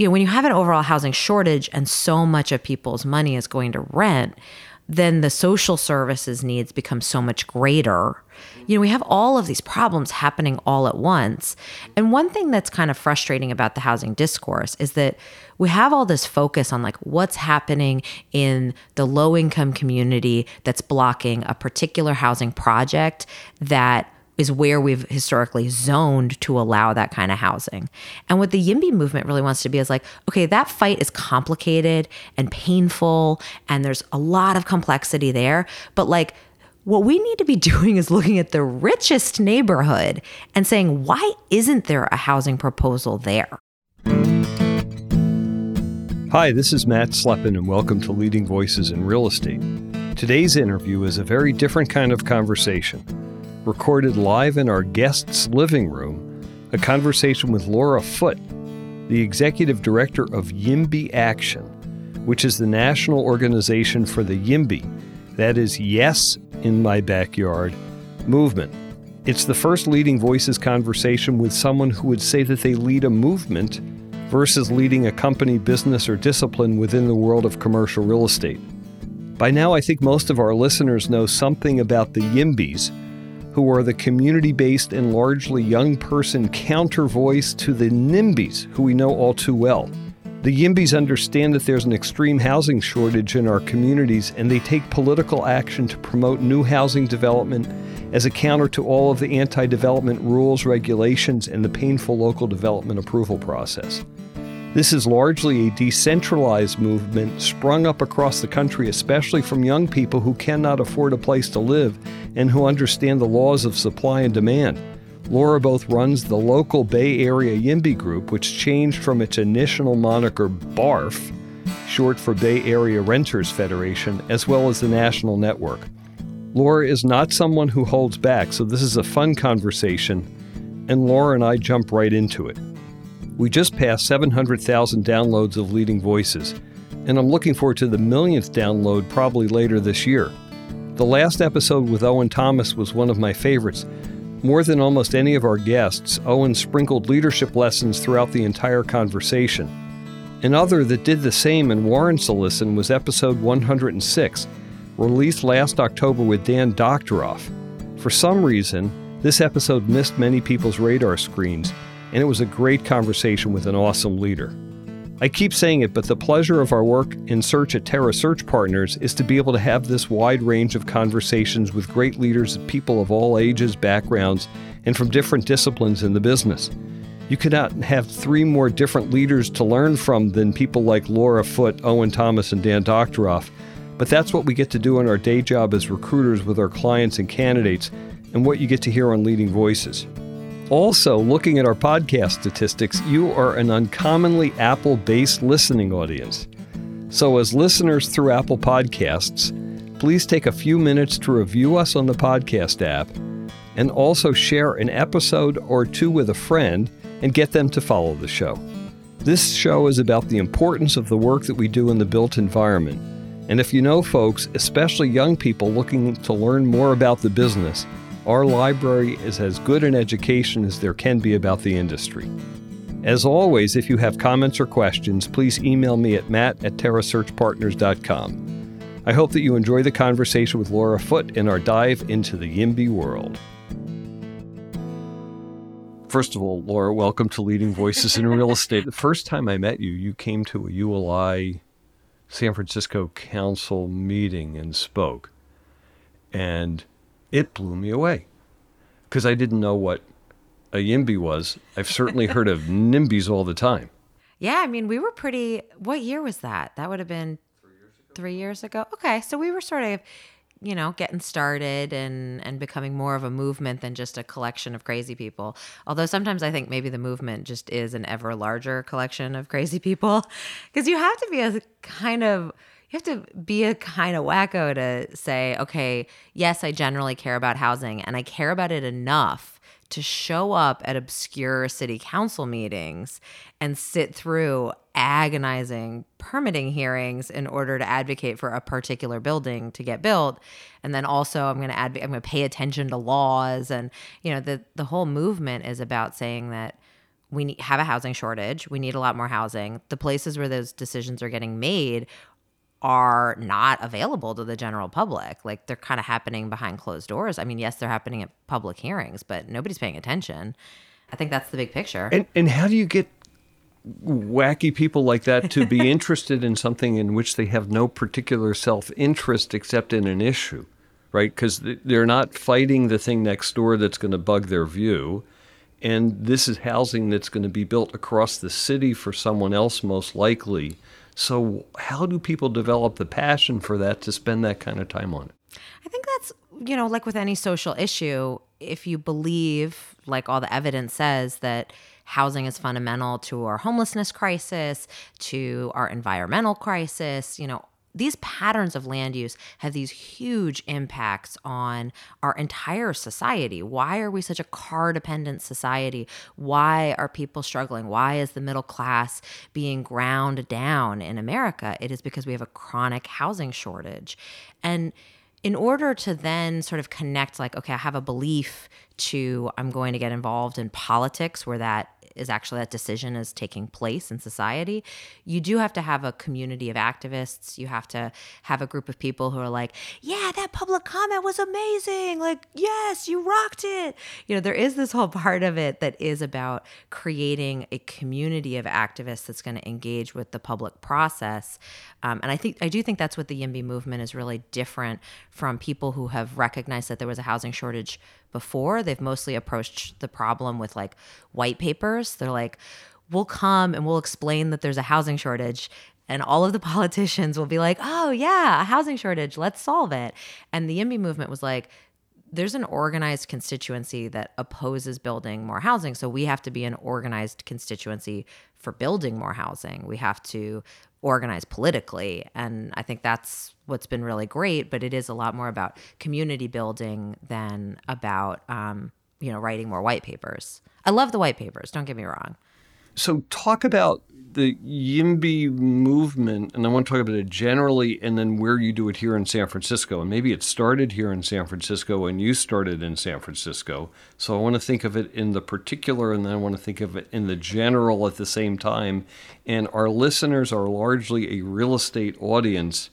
you know, when you have an overall housing shortage and so much of people's money is going to rent, then the social services needs become so much greater. You know, we have all of these problems happening all at once. And one thing that's kind of frustrating about the housing discourse is that we have all this focus on like what's happening in the low income community that's blocking a particular housing project that is where we've historically zoned to allow that kind of housing. And what the YIMBY movement really wants to be is like, okay, that fight is complicated and painful, and there's a lot of complexity there. But like, what we need to be doing is looking at the richest neighborhood and saying, why isn't there a housing proposal there? Hi, this is Matt Slepin, and welcome to Leading Voices in Real Estate. Today's interview is a very different kind of conversation recorded live in our guest's living room, a conversation with Laura Foote, the executive director of YIMBY Action, which is the national organization for the YIMBY, that is, Yes in My Backyard, movement. It's the first leading voices conversation with someone who would say that they lead a movement versus leading a company, business, or discipline within the world of commercial real estate. By now, I think most of our listeners know something about the YIMBYs, who are the community based and largely young person counter voice to the NIMBYs, who we know all too well. The YIMBYs understand that there's an extreme housing shortage in our communities, and they take political action to promote new housing development as a counter to all of the anti development rules, regulations, and the painful local development approval process. This is largely a decentralized movement sprung up across the country, especially from young people who cannot afford a place to live and who understand the laws of supply and demand. Laura both runs the local Bay Area YIMBY group, which changed from its initial moniker BARF, short for Bay Area Renters Federation, as well as the national network. Laura is not someone who holds back, so this is a fun conversation, and Laura and I jump right into it. We just passed 700,000 downloads of Leading Voices, and I'm looking forward to the millionth download probably later this year. The last episode with Owen Thomas was one of my favorites. More than almost any of our guests, Owen sprinkled leadership lessons throughout the entire conversation. Another that did the same and warrants a listen was episode 106, released last October with Dan Doctoroff. For some reason, this episode missed many people's radar screens, and it was a great conversation with an awesome leader. I keep saying it, but the pleasure of our work in search at Terra Search Partners is to be able to have this wide range of conversations with great leaders, and people of all ages, backgrounds, and from different disciplines in the business. You could not have three more different leaders to learn from than people like Laura Foote, Owen Thomas, and Dan Doctoroff. But that's what we get to do in our day job as recruiters with our clients and candidates, and what you get to hear on Leading Voices. Also, looking at our podcast statistics, you are an uncommonly Apple based listening audience. So, as listeners through Apple Podcasts, please take a few minutes to review us on the podcast app and also share an episode or two with a friend and get them to follow the show. This show is about the importance of the work that we do in the built environment. And if you know folks, especially young people looking to learn more about the business, our library is as good an education as there can be about the industry. As always, if you have comments or questions, please email me at matt at terrasearchpartners.com. I hope that you enjoy the conversation with Laura Foote in our dive into the YIMBY world. First of all, Laura, welcome to Leading Voices in Real Estate. The first time I met you, you came to a ULI San Francisco Council meeting and spoke. And it blew me away because I didn't know what a YIMBY was. I've certainly heard of NIMBYs all the time. Yeah, I mean, we were pretty. What year was that? That would have been three years ago. Three years ago. Okay, so we were sort of, you know, getting started and and becoming more of a movement than just a collection of crazy people. Although sometimes I think maybe the movement just is an ever larger collection of crazy people, because you have to be a kind of you have to be a kind of wacko to say, okay, yes, I generally care about housing and I care about it enough to show up at obscure city council meetings and sit through agonizing permitting hearings in order to advocate for a particular building to get built and then also I'm going to advocate I'm going to pay attention to laws and you know the the whole movement is about saying that we have a housing shortage. We need a lot more housing. The places where those decisions are getting made are not available to the general public. Like they're kind of happening behind closed doors. I mean, yes, they're happening at public hearings, but nobody's paying attention. I think that's the big picture. And and how do you get wacky people like that to be interested in something in which they have no particular self-interest except in an issue, right? Because they're not fighting the thing next door that's going to bug their view. And this is housing that's going to be built across the city for someone else, most likely. So, how do people develop the passion for that to spend that kind of time on it? I think that's, you know, like with any social issue, if you believe, like all the evidence says, that housing is fundamental to our homelessness crisis, to our environmental crisis, you know, these patterns of land use have these huge impacts on our entire society. Why are we such a car dependent society? Why are people struggling? Why is the middle class being ground down in America? It is because we have a chronic housing shortage. And in order to then sort of connect, like, okay, I have a belief to I'm going to get involved in politics where that is actually that decision is taking place in society, you do have to have a community of activists. You have to have a group of people who are like, yeah, that public comment was amazing. Like, yes, you rocked it. You know, there is this whole part of it that is about creating a community of activists that's going to engage with the public process. Um, and I think I do think that's what the YIMBY movement is really different from people who have recognized that there was a housing shortage before. They've mostly approached the problem with like white papers. They're like, we'll come and we'll explain that there's a housing shortage. And all of the politicians will be like, oh, yeah, a housing shortage. Let's solve it. And the YIMBY movement was like, there's an organized constituency that opposes building more housing. So we have to be an organized constituency for building more housing. We have to organize politically. And I think that's what's been really great, but it is a lot more about community building than about, um, you know, writing more white papers. I love the white papers, don't get me wrong. So, talk about the YIMBY movement, and I want to talk about it generally and then where you do it here in San Francisco. And maybe it started here in San Francisco and you started in San Francisco. So I want to think of it in the particular and then I want to think of it in the general at the same time. And our listeners are largely a real estate audience.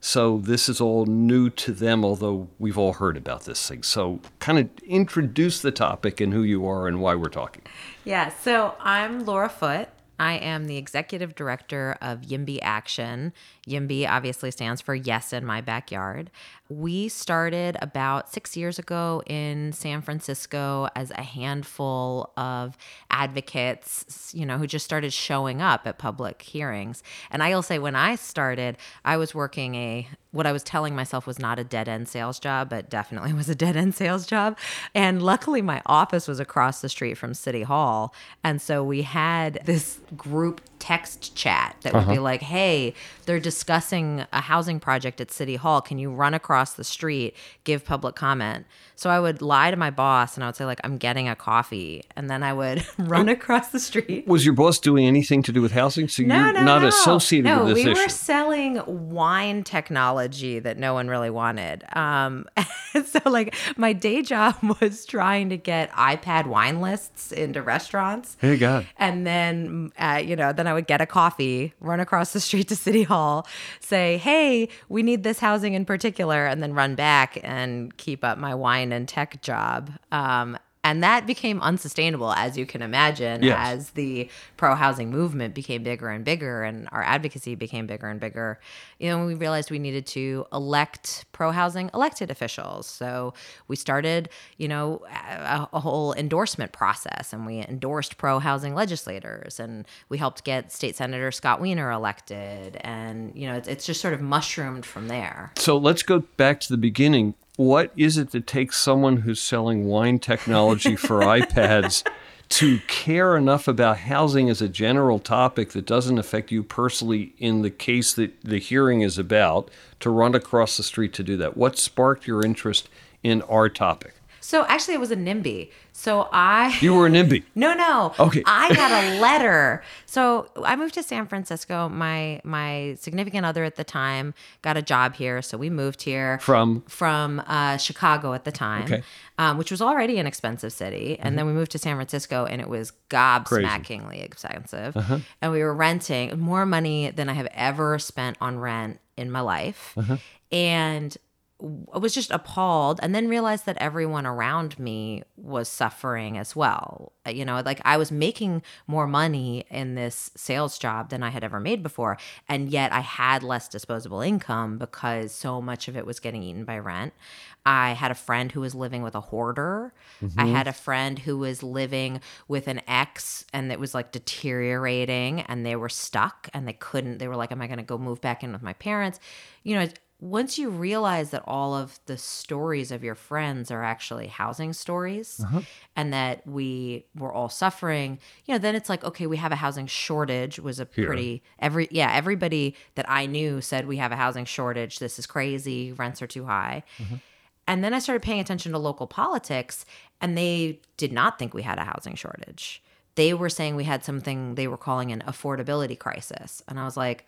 So this is all new to them, although we've all heard about this thing. So kind of introduce the topic and who you are and why we're talking. Yeah, so I'm Laura Foote. I am the executive director of YIMBY Action. YIMBY obviously stands for Yes in My Backyard. We started about six years ago in San Francisco as a handful of advocates, you know, who just started showing up at public hearings. And I'll say, when I started, I was working a what I was telling myself was not a dead end sales job, but definitely was a dead end sales job. And luckily, my office was across the street from City Hall. And so we had this group text chat that would uh-huh. be like, hey, they're discussing a housing project at City Hall. Can you run across the street, give public comment? So I would lie to my boss and I would say, like, I'm getting a coffee. And then I would run oh. across the street. Was your boss doing anything to do with housing? So no, you're no, not no. associated no, with this issue? No, we issue. were selling wine technology that no one really wanted. Um, so, like, my day job was trying to get iPad wine lists into restaurants. Hey, God. And then, uh, you know, then I would get a coffee, run across the street to City Hall, say, hey, we need this housing in particular, and then run back and keep up my wine and tech job. Um, and that became unsustainable, as you can imagine, yes. as the pro housing movement became bigger and bigger and our advocacy became bigger and bigger. You know, we realized we needed to elect pro housing elected officials. So we started, you know, a, a whole endorsement process and we endorsed pro housing legislators and we helped get State Senator Scott Wiener elected. And, you know, it's, it's just sort of mushroomed from there. So let's go back to the beginning what is it that takes someone who's selling wine technology for iPads to care enough about housing as a general topic that doesn't affect you personally in the case that the hearing is about to run across the street to do that? What sparked your interest in our topic? So actually, it was a NIMBY. So I. You were a NIMBY. No, no. Okay. I got a letter. So I moved to San Francisco. My my significant other at the time got a job here, so we moved here From? from uh, Chicago at the time, Okay. um, which was already an expensive city. And then we moved to San Francisco, and it was gobsmackingly expensive. And we were renting more money than I have ever spent on rent in my life, and I was just appalled and then realized that everyone around me was suffering as well. Uh, You know, like I was making more money in this sales job than I had ever made before. And yet I had less disposable income because so much of it was getting eaten by rent. I had a friend who was living with a hoarder. I had a friend who was living with an ex and it was like deteriorating and they were stuck and they couldn't, they were like, Am I going to go move back in with my parents? You know, once you realize that all of the stories of your friends are actually housing stories uh-huh. and that we were all suffering you know then it's like okay we have a housing shortage was a Here. pretty every yeah everybody that i knew said we have a housing shortage. This is crazy. Rents are too high. Mm-hmm. And then i started paying attention to local politics and they did not think we had a housing shortage. They were saying we had something they were calling an affordability crisis. And i was like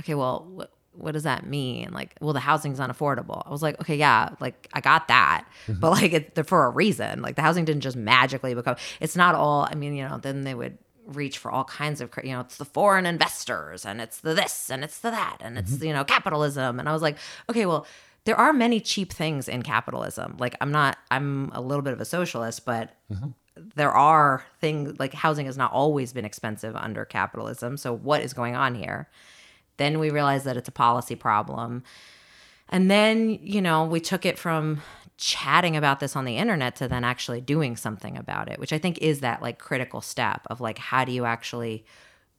okay well what, does that mean? Like well the housing's unaffordable. I was like okay yeah like i got that. Mm-hmm. But like it's for a reason. Like the housing didn't just magically become it's not all i mean you know then they would reach for all kinds of you know it's the foreign investors and it's the this and it's the that and it's mm-hmm. you know capitalism. And i was like okay well there are many cheap things in capitalism. Like i'm not i'm a little bit of a socialist but mm-hmm. there are things like housing has not always been expensive under capitalism. So what is going on here? Then we realized that it's a policy problem. And then, you know, we took it from chatting about this on the internet to then actually doing something about it, which I think is that like critical step of like, how do you actually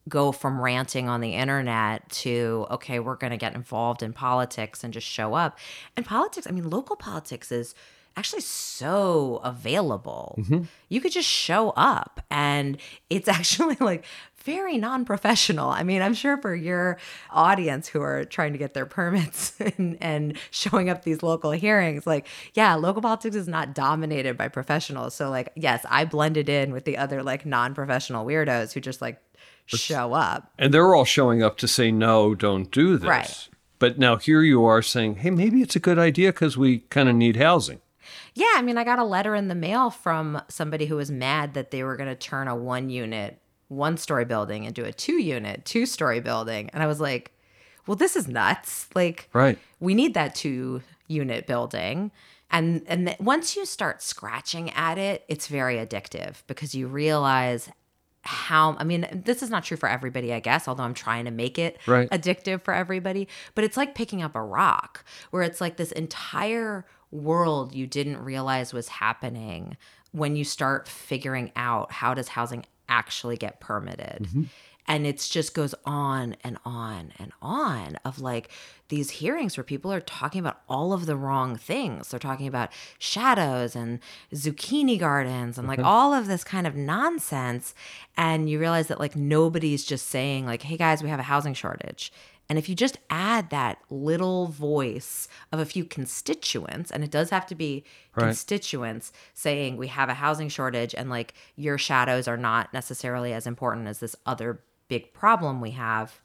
go from ranting on the internet to, okay, we're going to get involved in politics and just show up? And politics, I mean, local politics is actually so available. Mm-hmm. You could just show up and it's actually like very non-professional. I mean, I'm sure for your audience who are trying to get their permits and, and showing up these local hearings, like, yeah, local politics is not dominated by professionals. So like, yes, I blended in with the other like non-professional weirdos who just like show up. And they're all showing up to say, no, don't do this. Right. But now here you are saying, hey, maybe it's a good idea because we kind of need housing. Yeah, I mean, I got a letter in the mail from somebody who was mad that they were going to turn a one unit, one story building into a two unit, two story building. And I was like, well, this is nuts. Like, Right. we need that two unit building. And and th- once you start scratching at it, it's very addictive because you realize how I mean, this is not true for everybody, I guess, although I'm trying to make it Right. addictive for everybody. But it's like picking up a rock, where it's like this entire world you didn't realize was happening when you start figuring out how does housing actually get permitted. Mm-hmm. And it just goes on and on and on of like these hearings where people are talking about all of the wrong things. They're talking about shadows and zucchini gardens and like mm-hmm. all of this kind of nonsense. And you realize that like nobody's just saying, like, hey guys, we have a housing shortage. And if you just add that little voice of a few constituents, and it does have to be Right. constituents saying we have a housing shortage and like your shadows are not necessarily as important as this other big problem we have.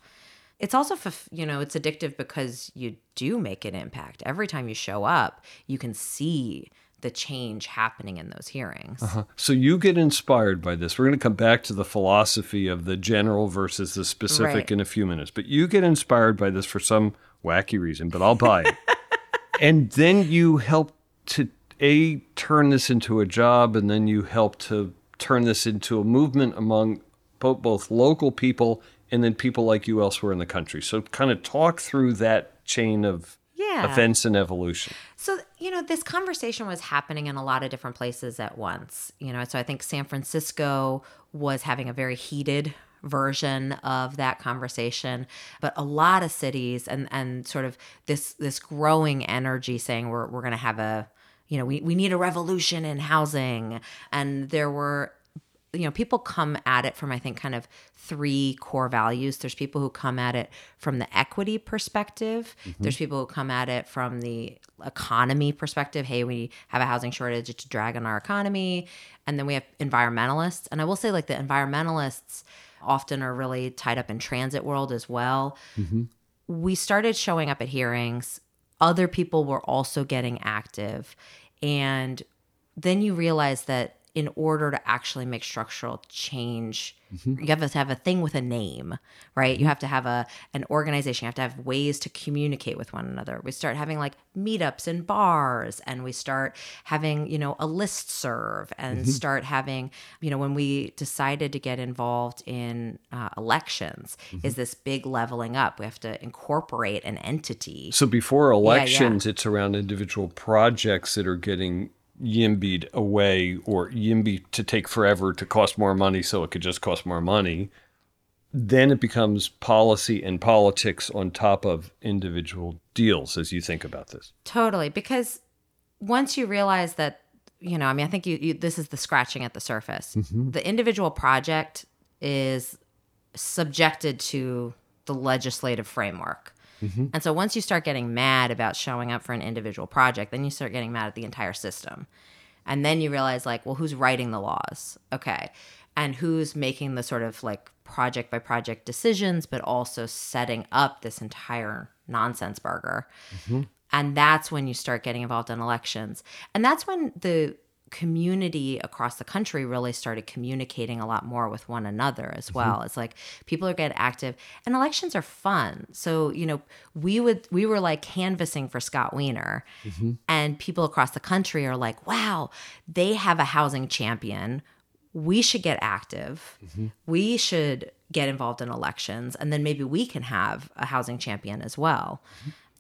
It's also, f- you know, it's addictive because you do make an impact. Every time you show up, you can see the change happening in those hearings. Uh-huh. So you get inspired by this. We're going to come back to the philosophy of the general versus the specific Right. in a few minutes. But you get inspired by this for some wacky reason, but I'll buy it. and then you help to a turn this into a job and then you help to turn this into a movement among both, both local people and then people like you elsewhere in the country. So kind of talk through that chain of Yeah. events and evolution. So, you know, this conversation was happening in a lot of different places at once. You know, so I think San Francisco was having a very heated version of that conversation but a lot of cities and and sort of this this growing energy saying we're we're going to have a you know we, we need a revolution in housing and there were you know, people come at it from, I think, kind of three core values. There's people who come at it from the equity perspective, mm-hmm. there's people who come at it from the economy perspective. Hey, we have a housing shortage, it's a drag on our economy. And then we have environmentalists. And I will say, like, the environmentalists often are really tied up in transit world as well. Mm-hmm. We started showing up at hearings. Other people were also getting active. And then you realize that in order to actually make structural change, mm-hmm. you have to have a thing with a name, right? You have to have a an organization. You have to have ways to communicate with one another. We start having like meetups in bars, and we start having you know a list serve, and mm-hmm. start having you know when we decided to get involved in uh, elections, is mm-hmm. this big leveling up? We have to incorporate an entity. So before elections, it's around individual projects that are getting yimbied away or yimby to take forever to cost more money so it could just cost more money. Then it becomes policy and politics on top of individual deals as you think about this. Totally, because once you realize that, you know, I mean, I think you, you this is the scratching at the surface. Mm-hmm. The individual project is subjected to the legislative framework. Mm-hmm. And so once you start getting mad about showing up for an individual project, then you start getting mad at the entire system. And then you realize, like, well, who's writing the laws? Okay. And who's making the sort of like project by project decisions, but also setting up this entire nonsense burger. Mm-hmm. And that's when you start getting involved in elections. And that's when the community across the country really started communicating a lot more with one another as mm-hmm. well. It's like people are getting active and elections are fun. So, you know, we would we were like canvassing for Scott Wiener mm-hmm. and people across the country are like, "Wow, they have a housing champion. We should get active. Mm-hmm. We should get involved in elections and then maybe we can have a housing champion as well."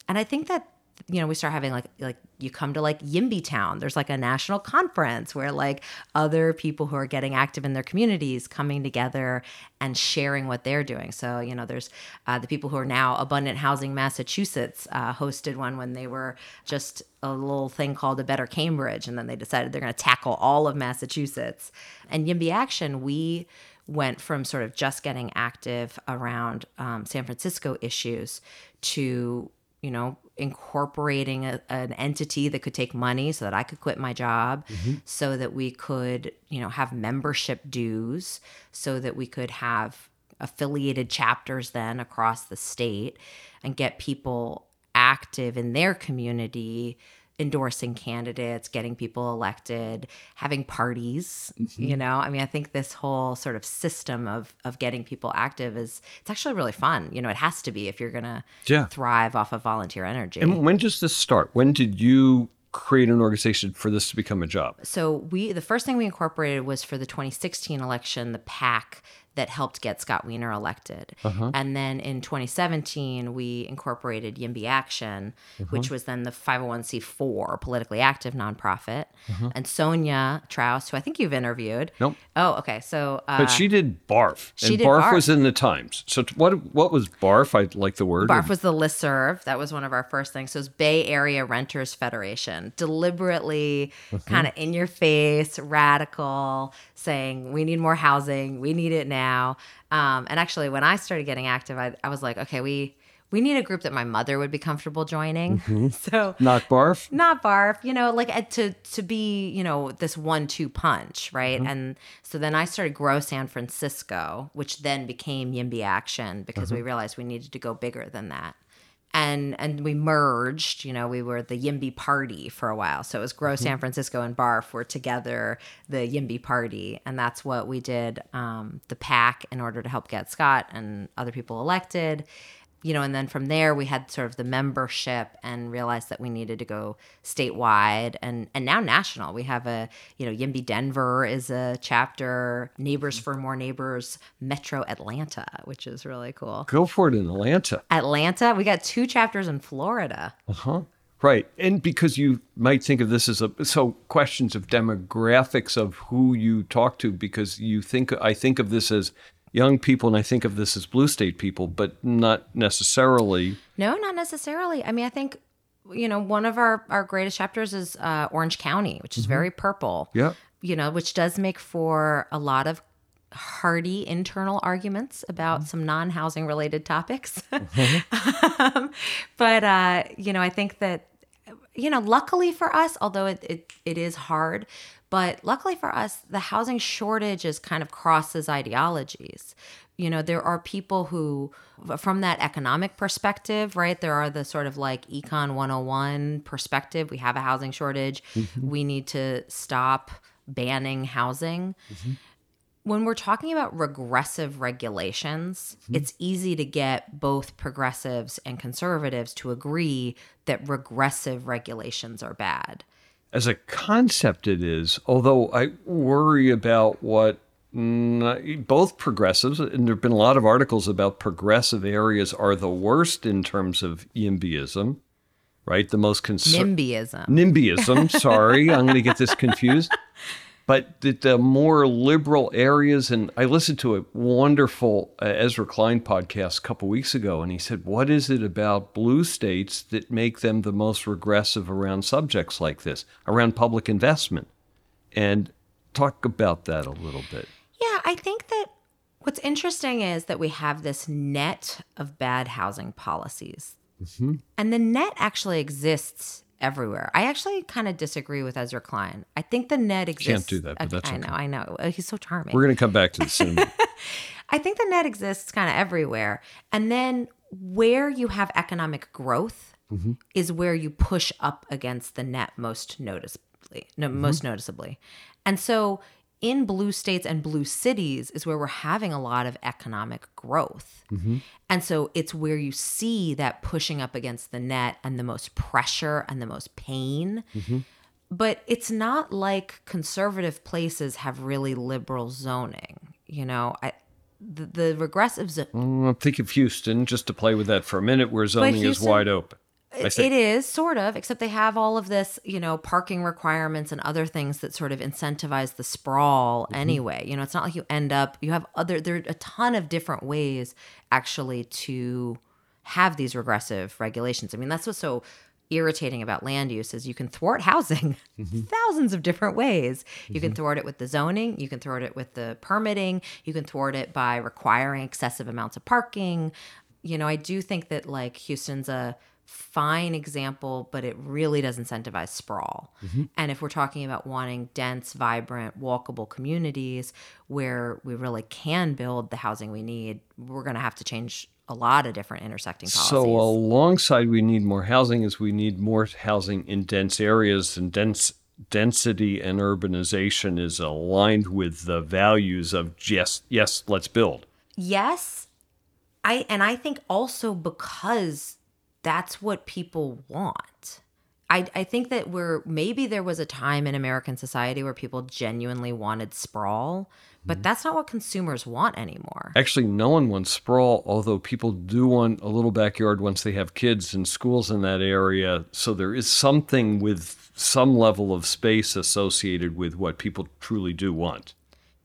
And I think that you know we start having like like you come to like Yimby Town. There's like a national conference where like other people who are getting active in their communities coming together and sharing what they're doing. So you know there's uh, the people who are now Abundant Housing Massachusetts uh, hosted one when they were just a little thing called a Better Cambridge, and then they decided they're going to tackle all of Massachusetts. And Yimby Action, we went from sort of just getting active around um, San Francisco issues to you know incorporating a, an entity that could take money so that I could quit my job mm-hmm. so that we could you know have membership dues so that we could have affiliated chapters then across the state and get people active in their community endorsing candidates, getting people elected, having parties, mm-hmm. you know? I mean, I think this whole sort of system of of getting people active is it's actually really fun. You know, it has to be if you're going to Yeah. thrive off of volunteer energy. And when does this start? When did you create an organization for this to become a job? so we the first thing we incorporated was for the 2016 election the pac that helped get Scott Wiener elected. Uh-huh. And then in 2017, we incorporated Yimby Action, uh-huh. which was then the 501c4 politically active nonprofit. Uh-huh. And Sonja Trauss, who I think you've interviewed. Nope. Oh, okay. So, uh, But she did BARF. she and did BARF, BARF. was in the Times. So t- what what was BARF? I like the word. BARF was the listserv. That was one of our first things. So it was Bay Area Renters Federation, deliberately kind of in your face, radical, saying we need more housing, we need it now. Um, and actually, when I started getting active, I, I was like, okay, we we need a group that my mother would be comfortable joining. so Not BARF? not barf you know like uh, to to be you know this one-two punch right? And so then i started grow san francisco which then became yimby action because we realized we needed to go bigger than that and and we merged you know we were the yimby party for a while. So it was grow san francisco and barf were together the yimby party. And that's what we did um, the PAC in order to help get scott and other people elected you know, and then from there we had sort of the membership and realized that we needed to go statewide and and now national. We have a you know Yimby Denver is a chapter, Neighbors for More Neighbors, Metro Atlanta, which is really cool. Go for it in Atlanta. Atlanta, we got two chapters in Florida. Uh-huh. Right. And because you might think of this as a so questions of demographics of who you talk to because you think I think of this as young people and I think of this as blue state people, but not necessarily. No, not necessarily. I mean, I think you know one of our our greatest chapters is uh, Orange County, which is very purple. Yeah. you know, which does make for a lot of hearty internal arguments about some non-housing related topics. um, but uh, you know, I think that you know, luckily for us, although it, it it is hard, but luckily for us, the housing shortage is kind of crosses ideologies. You know, there are people who, from that economic perspective, right? There are the sort of like Econ 101 perspective. We have a housing shortage. Mm-hmm. We need to stop banning housing. Mm-hmm when we're talking about regressive regulations, mm-hmm. it's easy to get both progressives and conservatives to agree that regressive regulations are bad. As a concept, it is, although I worry about what both progressives, and there have been a lot of articles about progressive areas are the worst in terms of YIMBYism, right? The most conservative. NIMBYism. NIMBYism, sorry, I'm going to get this confused but the, the, more liberal areas, and I listened to a wonderful uh, Ezra Klein podcast a couple weeks ago, and he said, What is it about blue states that make them the most regressive around subjects like this, around public investment? And talk about that a little bit. Yeah, I think that what's interesting is that we have this net of bad housing policies. Mm-hmm. And the net actually exists everywhere. I actually kind of disagree with Ezra Klein. I think the net exists. Can't do that, but that's I know, I know. Uh, he's so charming. We're going to come back to the cinema. I think the net exists kind of everywhere. And then where you have economic growth mm-hmm. is where you push up against the net most noticeably. No, mm-hmm. most noticeably. And so in blue states and blue cities is where we're having a lot of economic growth. Mm-hmm. And so it's where you see that pushing up against the net and the most pressure and the most pain. Mm-hmm. But it's not like conservative places have really liberal zoning. You know, I, the, the regressive zone. I'm thinking of Houston, just to play with that for a minute, where zoning Houston, is wide open. It is sort of, except they have all of this, you know, parking requirements and other things that sort of incentivize the sprawl mm-hmm. anyway. You know, it's not like you end up, you have other, there are a ton of different ways actually to have these regressive regulations. I mean, that's what's so irritating about land use is you can thwart housing mm-hmm. thousands of different ways. You mm-hmm. can thwart it with the zoning, you can thwart it with the permitting, you can thwart it by requiring excessive amounts of parking. You know, I do think that like Houston's a fine example, but it really does incentivize sprawl. Mm-hmm. And if we're talking about wanting dense, vibrant, walkable communities where we really can build the housing we need, we're going to have to change a lot of different intersecting policies. So, alongside we need more housing, is we need more housing in dense areas, and dense density and urbanization is aligned with the values of just yes, let's build. Yes, I and I think also because that's what people want. I, I think that we're maybe there was a time in American society where people genuinely wanted sprawl, but mm-hmm. that's not what consumers want anymore. Actually, no one wants sprawl, although people do want a little backyard once they have kids and schools in that area. So there is something with some level of space associated with what people truly do want.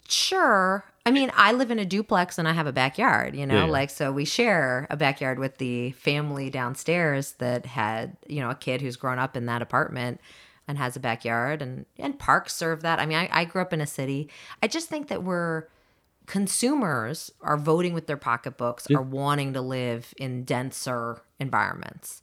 Sure. I mean, I live in a duplex and I have a backyard, you know, yeah. like so we share a backyard with the family downstairs that had, you know, a kid who's grown up in that apartment and has a backyard and and parks serve that. I mean, I, I grew up in a city. I just think that we're consumers are voting with their pocketbooks, yeah. are wanting to live in denser environments.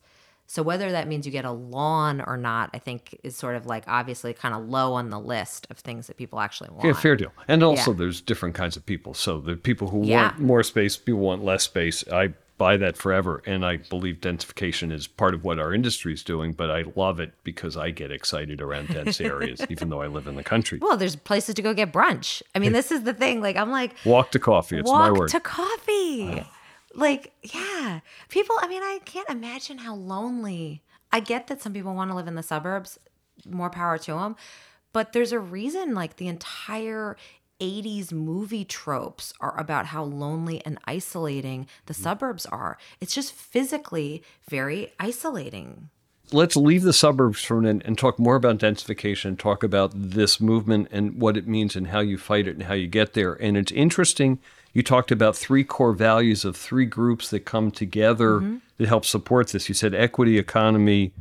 So whether that means you get a lawn or not, I think is sort of like obviously kind of low on the list of things that people actually want. Yeah, fair deal. And also yeah. there's different kinds of people. So the people who yeah. want more space, people want less space. I buy that forever and I believe densification is part of what our industry is doing, but I love it because I get excited around dense areas even though I live in the country. Well, there's places to go get brunch. I mean, this is the thing. Like I'm like walk to coffee. It's my word. to coffee. Like, yeah. People, I mean, I can't imagine how lonely. I get that some people want to live in the suburbs, more power to them. But there's a reason, like, the entire 80s movie tropes are about how lonely and isolating the mm. suburbs are. It's just physically very isolating. Let's leave the suburbs for a minute and talk more about densification, talk about this movement and what it means and how you fight it and how you get there. And it's interesting you talked about three core values of three groups that come together mm-hmm. that help support this. You said equity, economy,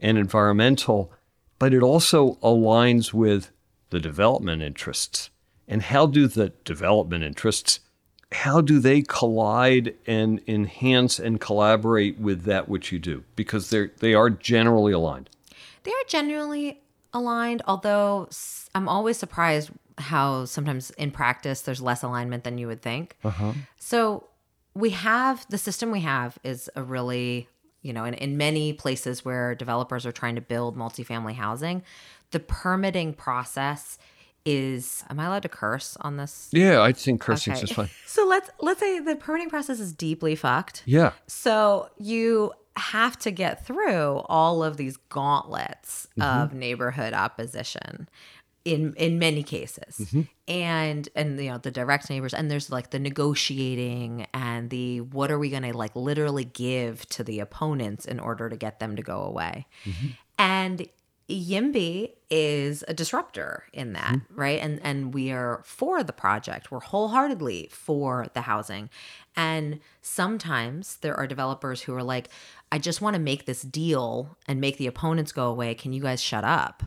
and environmental, but it also aligns with the development interests. And how do the development interests how do they collide and enhance and collaborate with that which you do? Because they're they are generally aligned. They are generally aligned, although I'm always surprised how sometimes in practice there's less alignment than you would think. Uh-huh. So we have the system we have is a really, you know, in, in many places where developers are trying to build multifamily housing, the permitting process is am I allowed to curse on this? Yeah, I think cursing's just fine. So let's let's say the permitting process is deeply fucked. Yeah. So you have to get through all of these gauntlets of neighborhood opposition in in many cases. Mm-hmm. And and you know the direct neighbors and there's like the negotiating and the what are we going to like literally give to the opponents in order to get them to go away. Mm-hmm. And Yimby is a disruptor in that, mm-hmm. right? And and we are for the project. We're wholeheartedly for the housing. And sometimes there are developers who are like, I just want to make this deal and make the opponents go away. Can you guys shut up?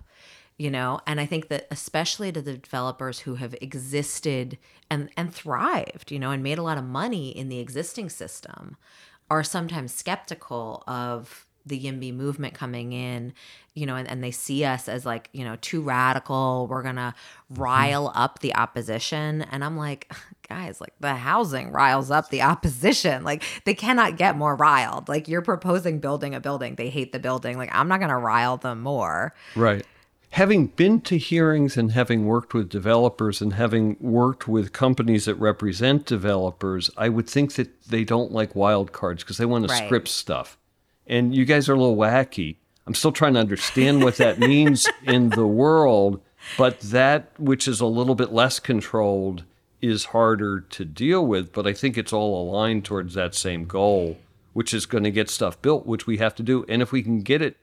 You know, and I think that especially to the developers who have existed and and thrived, you know, and made a lot of money in the existing system are sometimes skeptical of the YIMBY movement coming in, you know, and, and they see us as like, you know, too radical. We're going to mm-hmm. rile up the opposition. And I'm like, guys, like the housing riles up the opposition. Like they cannot get more riled. Like you're proposing building a building. They hate the building. Like I'm not going to rile them more. Right. Having been to hearings and having worked with developers and having worked with companies that represent developers, I would think that they don't like wild cards because they want to Right. script stuff. And you guys are a little wacky. I'm still trying to understand what that means in the world, but that which is a little bit less controlled is harder to deal with. But I think it's all aligned towards that same goal, which is going to get stuff built, which we have to do. And if we can get it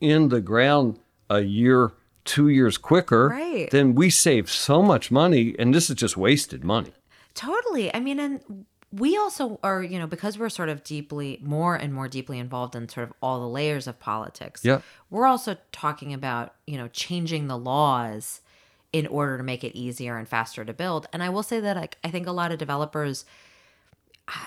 in the ground a year, two years quicker, Right. then we save so much money. And this is just wasted money. Totally. I mean, and we also are, you know, because we're sort of deeply, more and more deeply involved in sort of all the layers of politics. Yeah. We're also talking about, you know, changing the laws in order to make it easier and faster to build. And I will say that like, I think a lot of developers,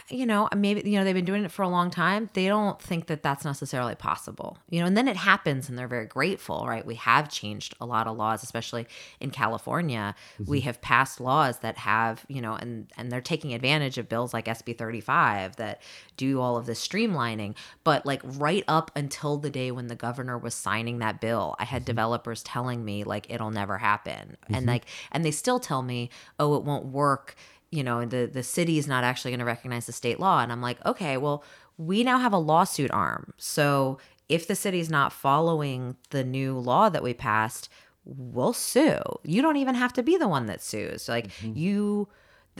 you know, maybe, you know, they've been doing it for a long time. They don't think that that's necessarily possible, you know, and then it happens and they're very grateful, right? We have changed a lot of laws, especially in California. We mm-hmm. have passed laws that have, you know, and, and they're taking advantage of bills like SB 35 that do all of this streamlining. But like right up until the day when the governor was signing that bill, I had mm-hmm. developers telling me like it'll never happen. And mm-hmm. like, and they still tell me, oh, it won't work you know the the city is not actually going to recognize the state law and i'm like okay well we now have a lawsuit arm so if the city's not following the new law that we passed we'll sue you don't even have to be the one that sues like mm-hmm. you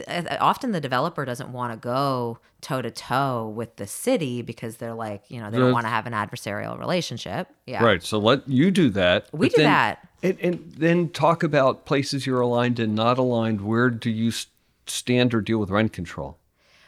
uh, often the developer doesn't want to go toe to toe with the city because they're like you know they don't want to have an adversarial relationship yeah Right. So let you do that. We do then- that. And, and then talk about places you're aligned and not aligned. Where do you stand or deal with rent control?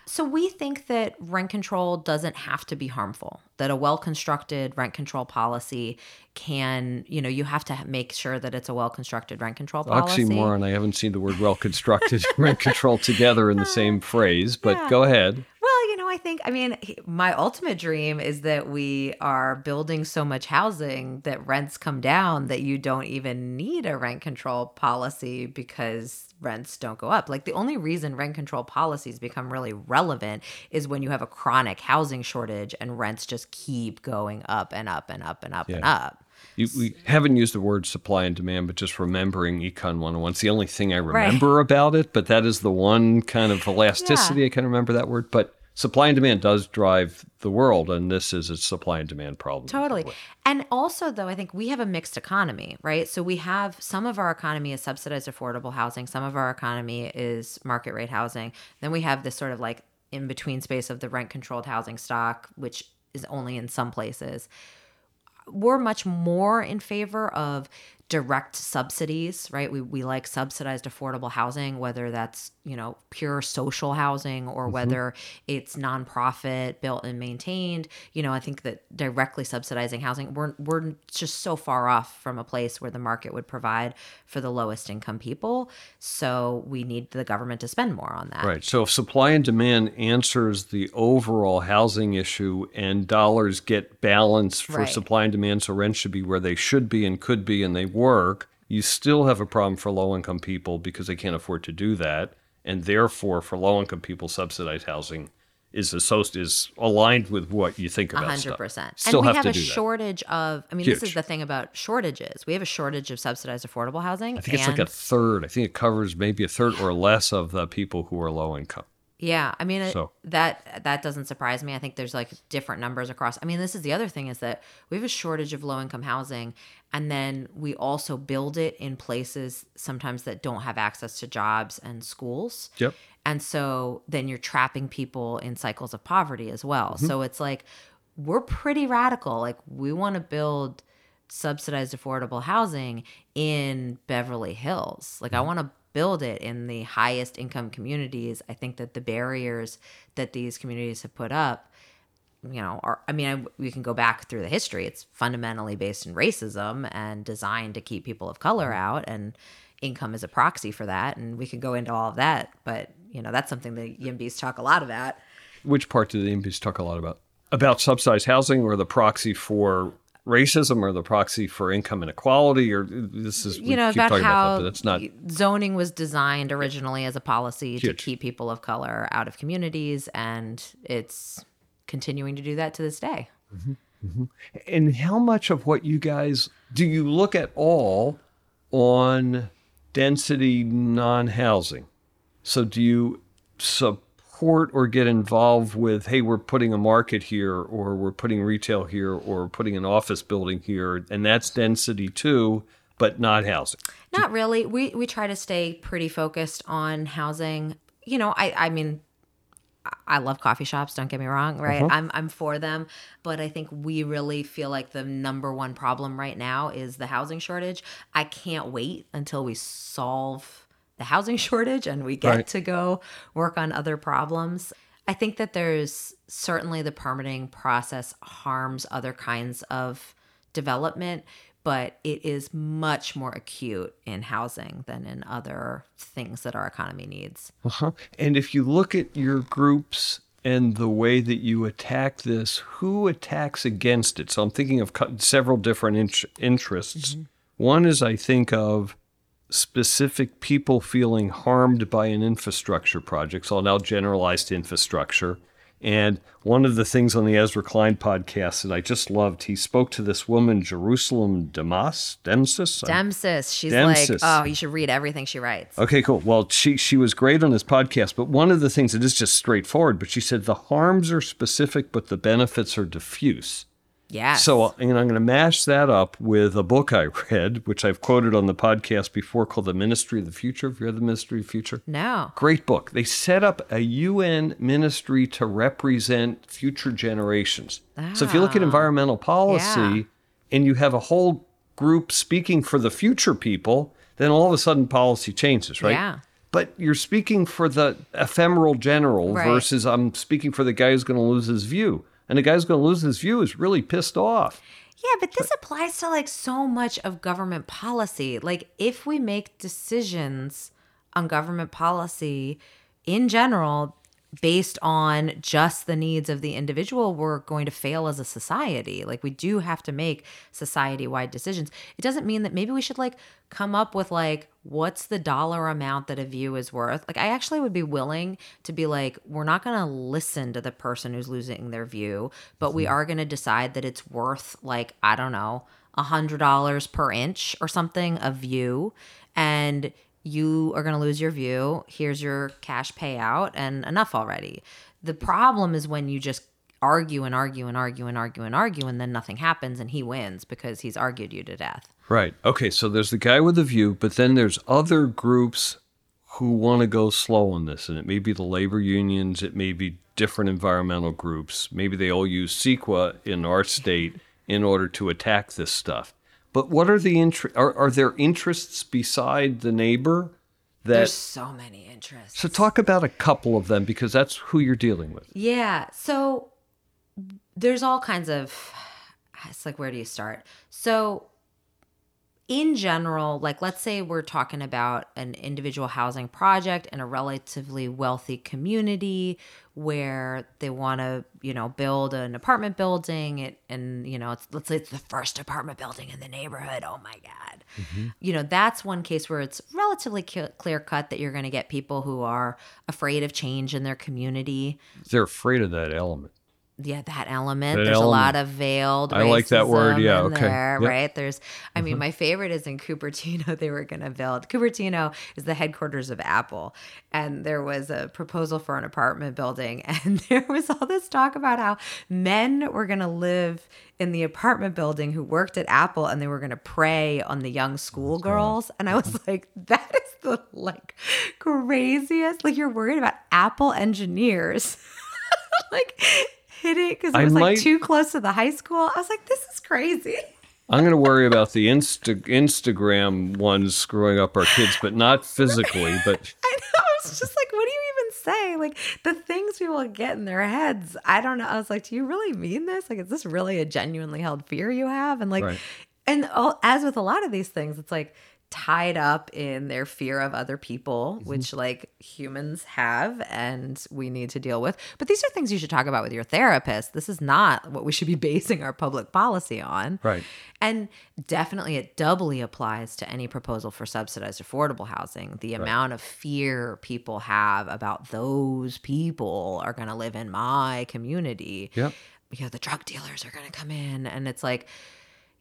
So we think that rent control doesn't have to be harmful. That a well-constructed rent control policy can, you know, you have to make sure that it's a well-constructed rent control policy. Oxymoron. I haven't seen the word well constructed rent control together in the same phrase, but go ahead. Well, you know, I think, I mean, my ultimate dream is that we are building so much housing that rents come down that you don't even need a rent control policy because rents don't go up. Like the only reason rent control policies become really relevant is when you have a chronic housing shortage and rents just keep going up and up and up and up and Yeah. up. You, we haven't used the word supply and demand, but just remembering Econ 101. It's the only thing I remember about it, but that is the one kind of elasticity I can remember that word. But supply and demand does drive the world, and this is a supply and demand problem. Totally. And also, though, I think we have a mixed economy, right? So we have some of our economy is subsidized affordable housing, some of our economy is market rate housing. Then we have this sort of like in between space of the rent controlled housing stock, which is only in some places. We're much more in favor of direct subsidies, right? We, we like subsidized affordable housing, whether that's, you know, pure social housing or Mm-hmm. whether it's nonprofit built and maintained. You know, I think that directly subsidizing housing, we're, we're just so far off from a place where the market would provide for the lowest income people. So we need the government to spend more on that. Right. So if supply and demand answers the overall housing issue and dollars get balanced for Right. supply and demand, so rents should be where they should be and could be and they work, you still have a problem for low income people because they can't afford to do that. And therefore, for low income people, subsidized housing is associated, is aligned with what you think about hundred stuff. percent. Still And we have, have, to a do that. shortage of. I mean, this is the thing about shortages. We have a shortage of subsidized affordable housing. I think it's like a third. I think it covers maybe a third or less of the people who are low income. Yeah, I mean it- So- that that doesn't surprise me. I think there's like different numbers across. I mean, this is the other thing is that we have a shortage of low income housing, and then we also build it in places sometimes that don't have access to jobs and schools. Yep. And so then you're trapping people in cycles of poverty as well. Mm-hmm. So it's like we're pretty radical. Like we want to build subsidized affordable housing in Beverly Hills. Like I mm-hmm. want to build it in the highest income communities. I think that the barriers that these communities have put up you know, are, I mean, I, we can go back through the history. It's fundamentally based in racism and designed to keep people of color mm-hmm. out, and income is a proxy for that. And we could go into all of that, but you know, that's something that Yimbys talk a lot about. Which part do the MPs talk a lot about? About subsidized housing or the proxy for racism or the proxy for income inequality or this is You know, about talking how about that, not zoning was designed originally as a policy to keep people of color out of communities, and it's continuing to do that to this day. Mm-hmm. Mm-hmm. and how much of what you guys do you look at all on density non-housing so do you support or get involved with hey we're putting a market here or we're putting retail here or putting an office building here and that's density too but not housing Not really. We we try to stay pretty focused on housing. You know, I I mean I- love coffee shops, don't get me wrong, right? Uh-huh. I'm I'm for them, but I think we really feel like the number one problem right now is the housing shortage. I can't wait until we solve the housing shortage and we get Right. to go work on other problems. I think that there's certainly the permitting process harms other kinds of development, but it is much more acute in housing than in other things that our economy needs. Uh-huh. And if you look at your groups and the way that you attack this, who attacks against it? So I'm thinking of several different int- interests. One is I think of specific people feeling harmed by an infrastructure project. So I'll now generalize to infrastructure. And one of the things on the Ezra Klein podcast that I just loved, he spoke to this woman, Jerusalem Demas, Demsas. Demsas, she's Demsas. like, oh, you should read everything she writes. Okay, cool. Well, she she was great on this podcast, but one of the things that is just straightforward, but she said the harms are specific, but the benefits are diffuse. Yes. So, uh, and I'm going to mash that up with a book I read, which I've quoted on the podcast before, called "The Ministry of the Future." If you read "The Ministry of the Future"? no. Great book. They set up a UN ministry to represent future generations. So if you look at environmental policy Yeah. and you have a whole group speaking for the future people, then all of a sudden policy changes, right? Yeah. But you're speaking for the ephemeral general Right. versus I'm speaking for the guy who's going to lose his view. And the guy who's going to lose his view is really pissed off. Yeah, but this applies to like so much of government policy. Like if we make decisions on government policy in general based on just the needs of the individual, we're going to fail as a society. Like we do have to make society-wide decisions. It doesn't mean that maybe we should like come up with like what's the dollar amount that a view is worth. Like I actually would be willing to be like we're not going to listen to the person who's losing their view, but we mm-hmm. are going to decide that it's worth like I don't know, a hundred dollars per inch or something a view, and you are going to lose your view. Here's your cash payout, and enough already. The problem is when you just argue and argue and argue and argue and argue, and then nothing happens, and he wins because he's argued you to death. Right. Okay. So there's the guy with the view, but then there's other groups who want to go slow on this. And it may be the labor unions, it may be different environmental groups. Maybe they all use CEQA in our state in order to attack this stuff. But what are the interest? Are, are there interests beside the neighbor that? There's so many interests. So talk about a couple of them because that's who you're dealing with. Yeah. So there's all kinds of it's like where do you start? So in general, like let's say we're talking about an individual housing project in a relatively wealthy community where they want to, you know, build an apartment building it, and you know, it's let's say it's the first apartment building in the neighborhood. Oh my god. Mm-hmm. You know, that's one case where it's relatively clear cut that you're going to get people who are afraid of change in their community. They're afraid of that element. Yeah, that element. That There's element. a lot of veiled. I like that word, yeah, okay. There, Yep. Right. There's. I mean, mm-hmm. my favorite is in Cupertino. They were going to build. Cupertino is the headquarters of Apple, and there was a proposal for an apartment building, and there was all this talk about how men were going to live in the apartment building who worked at Apple, and they were going to prey on the young schoolgirls. And I was mm-hmm. like, that is the like craziest. Like you're worried about Apple engineers. like hit it because it I was like too close to the high school. I was like, this is crazy. I'm going to worry about the Insta- Instagram ones screwing up our kids, but not physically. But I know. I was just like, what do you even say? Like the things people get in their heads. I don't know. I was like, do you really mean this? Like, is this really a genuinely held fear you have? And like, Right. and all, as with a lot of these things, it's like tied up in their fear of other people, Mm-hmm. which like humans have and we need to deal with. But these are things you should talk about with your therapist. This is not what we should be basing our public policy on. Right. And definitely it doubly applies to any proposal for subsidized affordable housing. The amount of fear people have about those people are going to live in my community. Yep. You know, the drug dealers are going to come in and it's like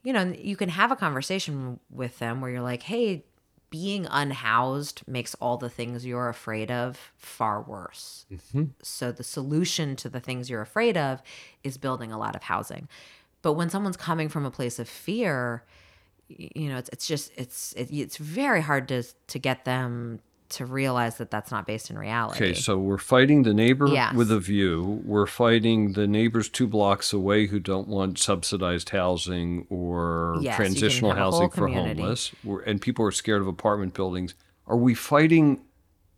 you know, you can have a conversation with them where you're like, "Hey, being unhoused makes all the things you're afraid of far worse." Mm-hmm. So the solution to the things you're afraid of is building a lot of housing. But when someone's coming from a place of fear, you know, it's it's just it's it, it's very hard to to get them to realize that that's not based in reality. Okay, so we're fighting the neighbor Yes. with a view. We're fighting the neighbors two blocks away who don't want subsidized housing or Yes, transitional housing for community. homeless. We're, and people are scared of apartment buildings. Are we fighting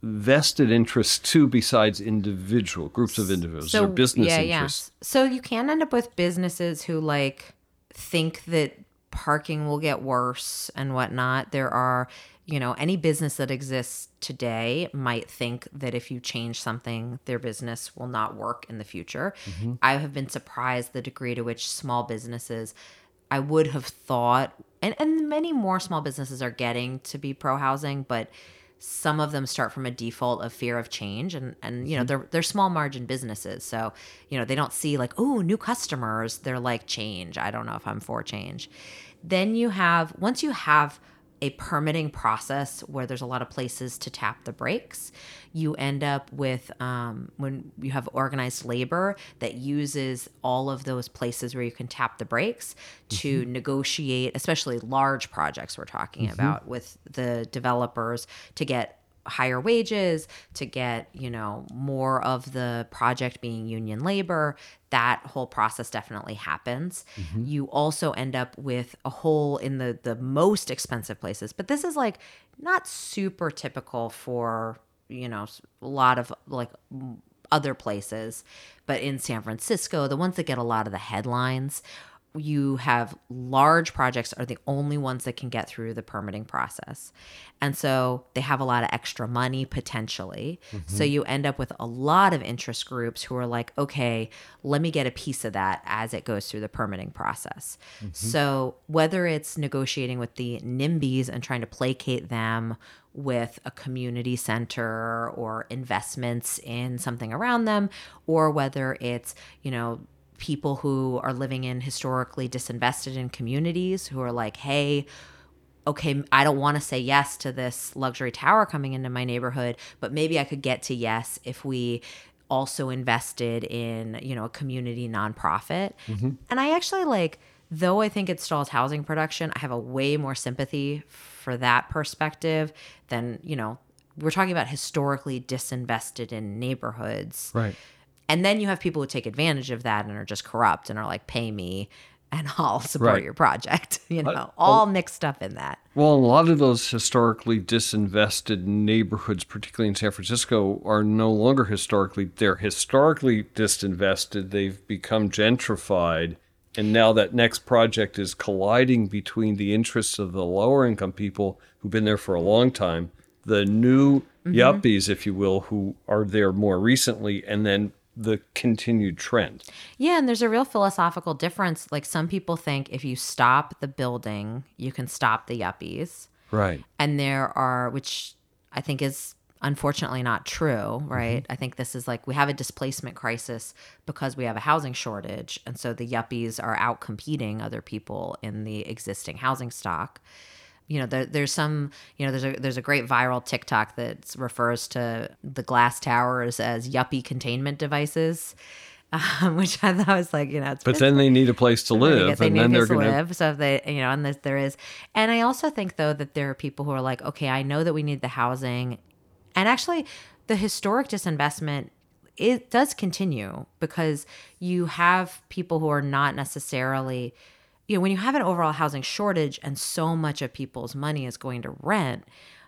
vested interests too, besides individual groups of individuals or business yeah, interests? Yeah. So you can end up with businesses who like think that parking will get worse and whatnot. There are, you know, any business that exists today might think that if you change something, their business will not work in the future. Mm-hmm. I have been surprised the degree to which small businesses I would have thought and, and many more small businesses are getting to be pro housing, but some of them start from a default of fear of change and and you know they're they're small margin businesses. So you know they don't see like oh new customers. They're like change. I don't know if i'm for change. Then you have once you have a permitting process where there's a lot of places to tap the brakes. You end up with um, when you have organized labor that uses all of those places where you can tap the brakes to negotiate especially large projects we're talking about with the developers to get higher wages to get you know more of the project being union labor that whole process definitely happens. Mm-hmm. You also end up with a hole in the the most expensive places but this is like not super typical for you know a lot of like other places but in San Francisco the ones that get a lot of the headlines you have large projects are the only ones that can get through the permitting process. And so they have a lot of extra money potentially. So mm-hmm. you end up with a lot of interest groups who are like, okay, let me get a piece of that as it goes through the permitting process. Mm-hmm. So whether it's negotiating with the NIMBYs and trying to placate them with a community center or investments in something around them, or whether it's, you know, people who are living in historically disinvested in communities who are like, hey, okay, I don't want to say yes to this luxury tower coming into my neighborhood, but maybe I could get to yes if we also invested in, you know, a community nonprofit. Mm-hmm. And I actually like, though I think it stalls housing production, I have a way more sympathy for that perspective than, you know, we're talking about historically disinvested in neighborhoods. Right. And then you have people who take advantage of that and are just corrupt and are like, pay me. and I'll support Right. your project. You uh, know, all mixed up in that. Well, a lot of those historically disinvested neighborhoods, particularly in San Francisco, are no longer historically, they're historically disinvested. They've become gentrified. And now that next project is colliding between the interests of the lower income people who've been there for a long time, the new mm-hmm. yuppies, if you will, who are there more recently, and then the continued trend. Yeah, and there's a real philosophical difference. Like some people think if you stop the building, you can stop the yuppies. Right. and there are which i think is unfortunately not true mm-hmm. right i think this is like we have a displacement crisis because we have a housing shortage and so the yuppies are out competing other people in the existing housing stock you know there, there's some you know there's a there's a great viral tiktok that refers to the glass towers as yuppie containment devices um, which i thought was like you know it's But then they need a place to live, they and then they're going to. live. So if they, you know, and this, there is, and I also think though that there are people who are like, okay, I know that we need the housing, and actually, the historic disinvestment it does continue because you have people who are not necessarily, you know, when you have an overall housing shortage and so much of people's money is going to rent.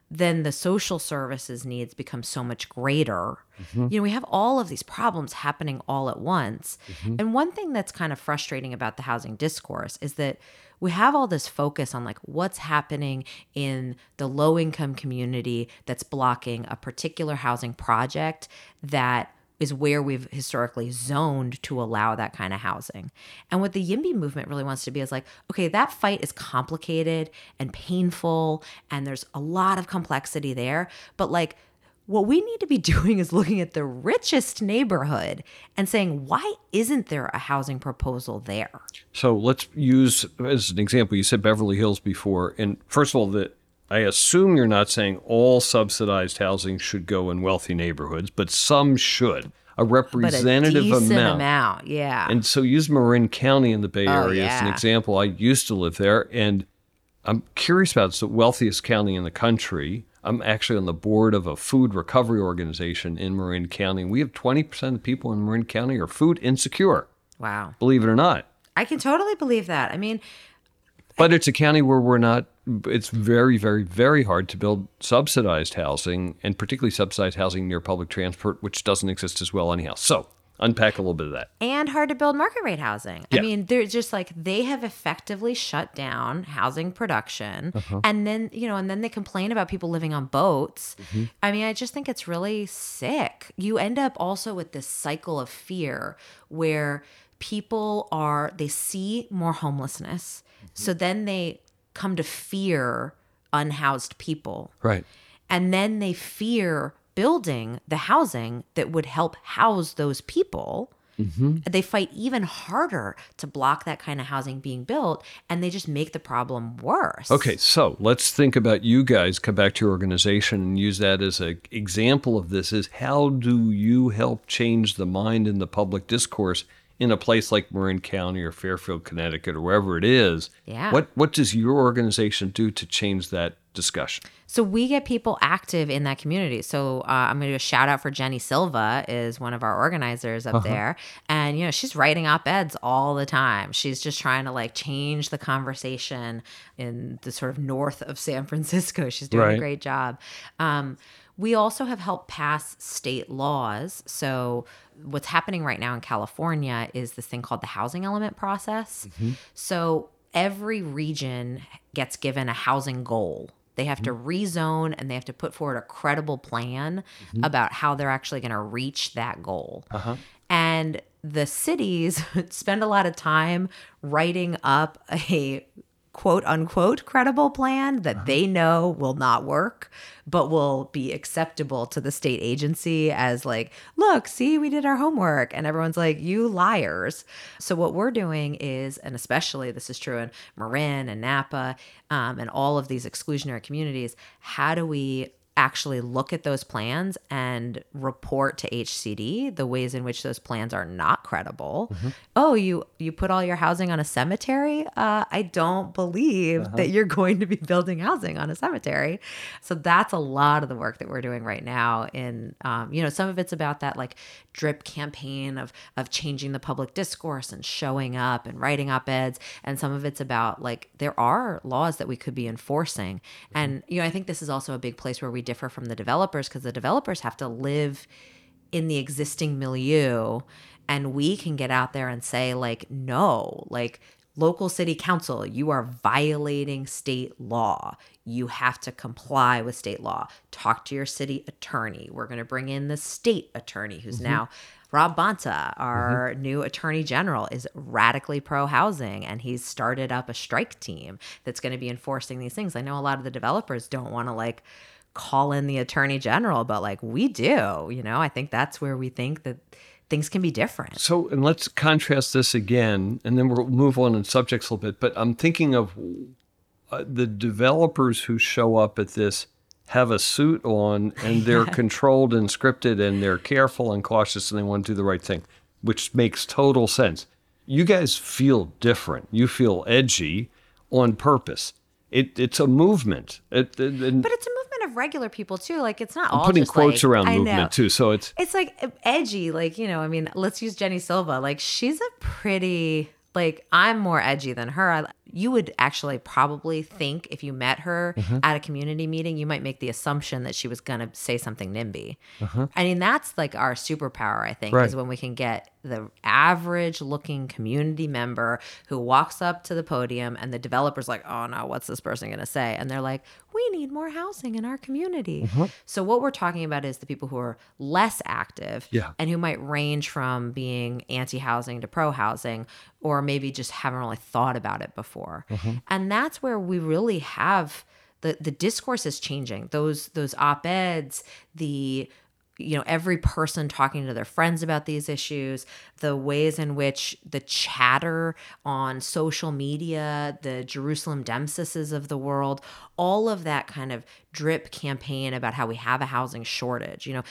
Then the social services needs become so much greater. Mm-hmm. You know, we have all of these problems happening all at once. Mm-hmm. And one thing that's kind of frustrating about the housing discourse is that we have all this focus on like what's happening in the low income community that's blocking a particular housing project that is where we've historically zoned to allow that kind of housing. And what the YIMBY movement really wants to be is like, okay, that fight is complicated and painful, and there's a lot of complexity there. But like, what we need to be doing is looking at the richest neighborhood and saying, why isn't there a housing proposal there? So let's use as an example. You said Beverly Hills before, and first of all, that I assume you're not saying all subsidized housing should go in wealthy neighborhoods, but some should. A But a representative decent amount. amount, yeah. And so use Marin County in the Bay Oh, Area as an example. I used to live there, and I'm curious about it. It's the wealthiest county in the country. I'm actually on the board of a food recovery organization in Marin County. We have 20% of the people in Marin County are food insecure, wow. believe it or not. I can totally believe that. I mean, But it's a county where we're not, it's very, very, very hard to build subsidized housing and particularly subsidized housing near public transport, which doesn't exist as well anyhow. So unpack a little bit of that. and hard to build market rate housing. Yeah. I mean, they're just like they have effectively shut down housing production, Uh-huh. and then you know, and then they complain about people living on boats. Mm-hmm. I mean, I just think it's really sick. You end up also with this cycle of fear where people are they see more homelessness. So then they come to fear unhoused people. Right. And then they fear building the housing that would help house those people. Mm-hmm. They fight even harder to block that kind of housing being built, and they just make the problem worse. Okay, so let's think about you guys. Come back to your organization and use that as an example of this. Is how do you help change the mind in the public discourse in a place like Marin County or Fairfield, Connecticut, or wherever it is? Yeah. What What does your organization do to change that discussion? So we get people active in that community. So uh, I'm going to do a shout out for Jenny Silva is one of our organizers up there, and you know she's writing op eds all the time. She's just trying to like change the conversation in the sort of north of San Francisco. She's doing Right. a great job. Um, we also have helped pass state laws. So what's happening right now in California is this thing called the housing element process. Mm-hmm. So every region gets given a housing goal. They have to mm-hmm. rezone and they have to put forward a credible plan mm-hmm. about how they're actually going to reach that goal. Uh-huh. And the cities spend a lot of time writing up a quote unquote credible plan that they know will not work, but will be acceptable to the state agency as, like, look, see, we did our homework. And everyone's like, you liars. So, what we're doing is, and especially this is true in Marin and Napa um, and all of these exclusionary communities, how do we actually look at those plans and report to HCD the ways in which those plans are not credible. Mm-hmm. Oh, you you put all your housing on a cemetery? Uh, I don't believe uh-huh. that you're going to be building housing on a cemetery. So that's a lot of the work that we're doing right now. In um, you know, some of it's about that like drip campaign of of changing the public discourse and showing up and writing op eds, and some of it's about like there are laws that we could be enforcing. Mm-hmm. And you know, I think this is also a big place where we differ from the developers because the developers have to live in the existing milieu and we can get out there and say like no like local city council you are violating state law you have to comply with state law talk to your city attorney we're going to bring in the state attorney who's mm-hmm. now Rob Bonta, our mm-hmm. new attorney general, is radically pro housing and he's started up a strike team that's going to be enforcing these things. I know a lot of the developers don't want to like call in the attorney general, but like we do, you know, I think that's where we think that things can be different. So, and let's contrast this again, and then we'll move on in subjects a little bit. But I'm thinking of uh, the developers who show up at this have a suit on and they're controlled and scripted and they're careful and cautious and they want to do the right thing, which makes total sense. You guys feel different. You feel edgy on purpose. It, it's a movement. It, it, but it's a movement of regular people too. Like it's not I'm all putting just quotes like, around movement too. So it's it's like edgy. Like you know, I mean, let's use Jenny Silva. Like she's a pretty like I'm more edgy than her. I, you would actually probably think if you met her mm-hmm. at a community meeting, you might make the assumption that she was going to say something NIMBY. Uh-huh. I mean, that's like our superpower, I think, right. is when we can get the average looking community member who walks up to the podium and the developer's like, oh no, what's this person going to say? And they're like, we need more housing in our community. Uh-huh. So, what we're talking about is the people who are less active yeah. and who might range from being anti housing to pro housing, or maybe just haven't really thought about it before. Mm-hmm. And that's where we really have the the discourse is changing. Those those op-eds, the you know every person talking to their friends about these issues the ways in which the chatter on social media the jerusalem demsases of the world all of that kind of drip campaign about how we have a housing shortage you know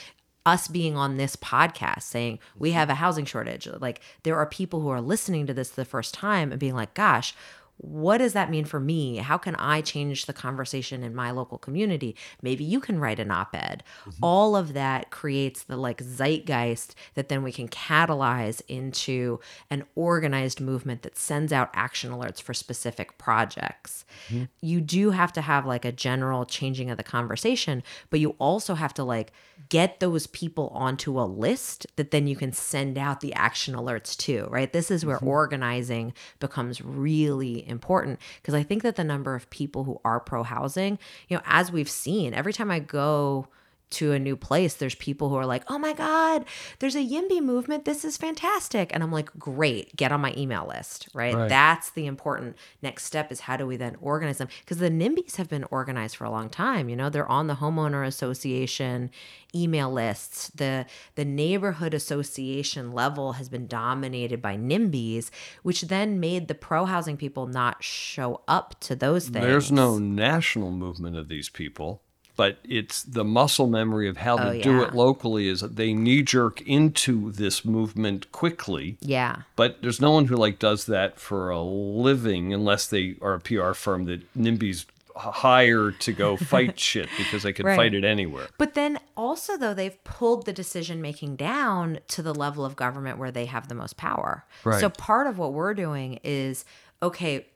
us being on this podcast saying we mm-hmm. have a housing shortage. Like there are people who are listening to this the first time and being like, gosh, what does that mean for me? How can I change the conversation in my local community? Maybe you can write an op ed. Mm-hmm. All of that creates the like zeitgeist that then we can catalyze into an organized movement that sends out action alerts for specific projects. Mm-hmm. You do have to have like a general changing of the conversation, but you also have to like get those people onto a list that then you can send out the action alerts to, right? This is where mm-hmm. organizing becomes really important because I think that the number of people who are pro housing, you know, as we've seen, every time I go to a new place, there's people who are like, oh my God, there's a YIMBY movement. This is fantastic. And I'm like, great, get on my email list, right? right. That's the important next step is how do we then organize them? Because the NIMBYs have been organized for a long time. You know, they're on the homeowner association email lists. The the neighborhood association level has been dominated by NIMBYs, which then made the pro housing people not show up to those things. There's no national movement of these people but it's the muscle memory of how oh, to yeah. do it locally is that they knee jerk into this movement quickly. Yeah. But there's no one who like does that for a living unless they are a PR firm that NIMBYs hire to go fight shit because they can right. fight it anywhere. But then also though they've pulled the decision making down to the level of government where they have the most power. Right. So part of what we're doing is okay,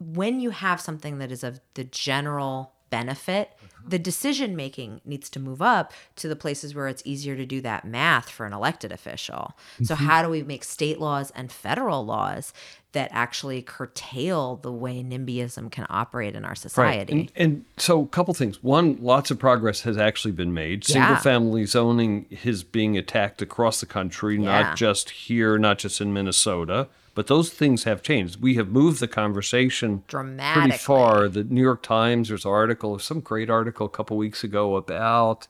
when you have something that is of the general benefit. The decision making needs to move up to the places where it's easier to do that math for an elected official. Mm-hmm. So, how do we make state laws and federal laws that actually curtail the way NIMBYism can operate in our society? Right. And, and, so, a couple things. One, lots of progress has actually been made. Single yeah. family zoning is being attacked across the country, yeah. not just here, not just in Minnesota. But those things have changed. We have moved the conversation dramatically. pretty far. The New York Times, there's an article, some great article a couple weeks ago about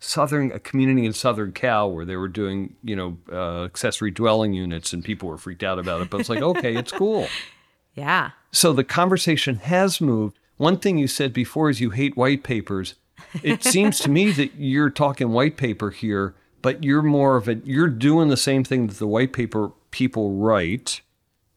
southern a community in southern cal where they were doing you know uh, accessory dwelling units and people were freaked out about it. But it's like okay it's cool. Yeah. So the conversation has moved. One thing you said before is you hate white papers. It seems to me that you're talking white paper here, but you're more of a you're doing the same thing that the white paper people write,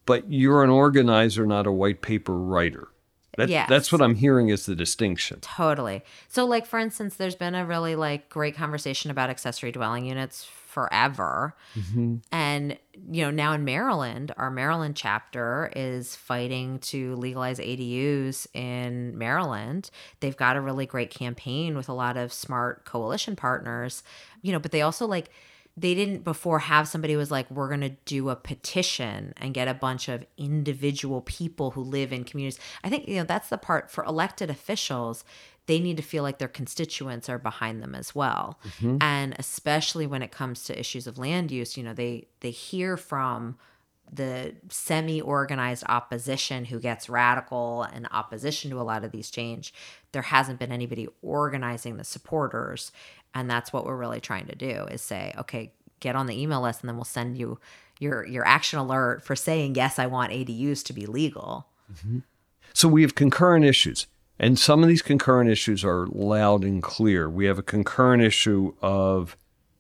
but you're an organizer, not a white paper writer. That, Yes. That's what I'm hearing is the distinction. Totally. So, like for instance, there's been a really like great conversation about accessory dwelling units forever, mm-hmm. and you know now in Maryland, our Maryland chapter is fighting to legalize ADUs in Maryland. They've got a really great campaign with a lot of smart coalition partners, you know, but they also like they didn't before have somebody who was like we're going to do a petition and get a bunch of individual people who live in communities. I think you know that's the part for elected officials they need to feel like their constituents are behind them as well. Mm-hmm. And especially when it comes to issues of land use you know they they hear from the semi-organized opposition who gets radical and opposition to a lot of these change. There hasn't been anybody organizing the supporters and that's what we're really trying to do is say okay get on the email list and then we'll send you your your action alert for saying yes i want adus to be legal mm-hmm. So we have concurrent issues, and some of these concurrent issues are loud and clear. We have a concurrent issue of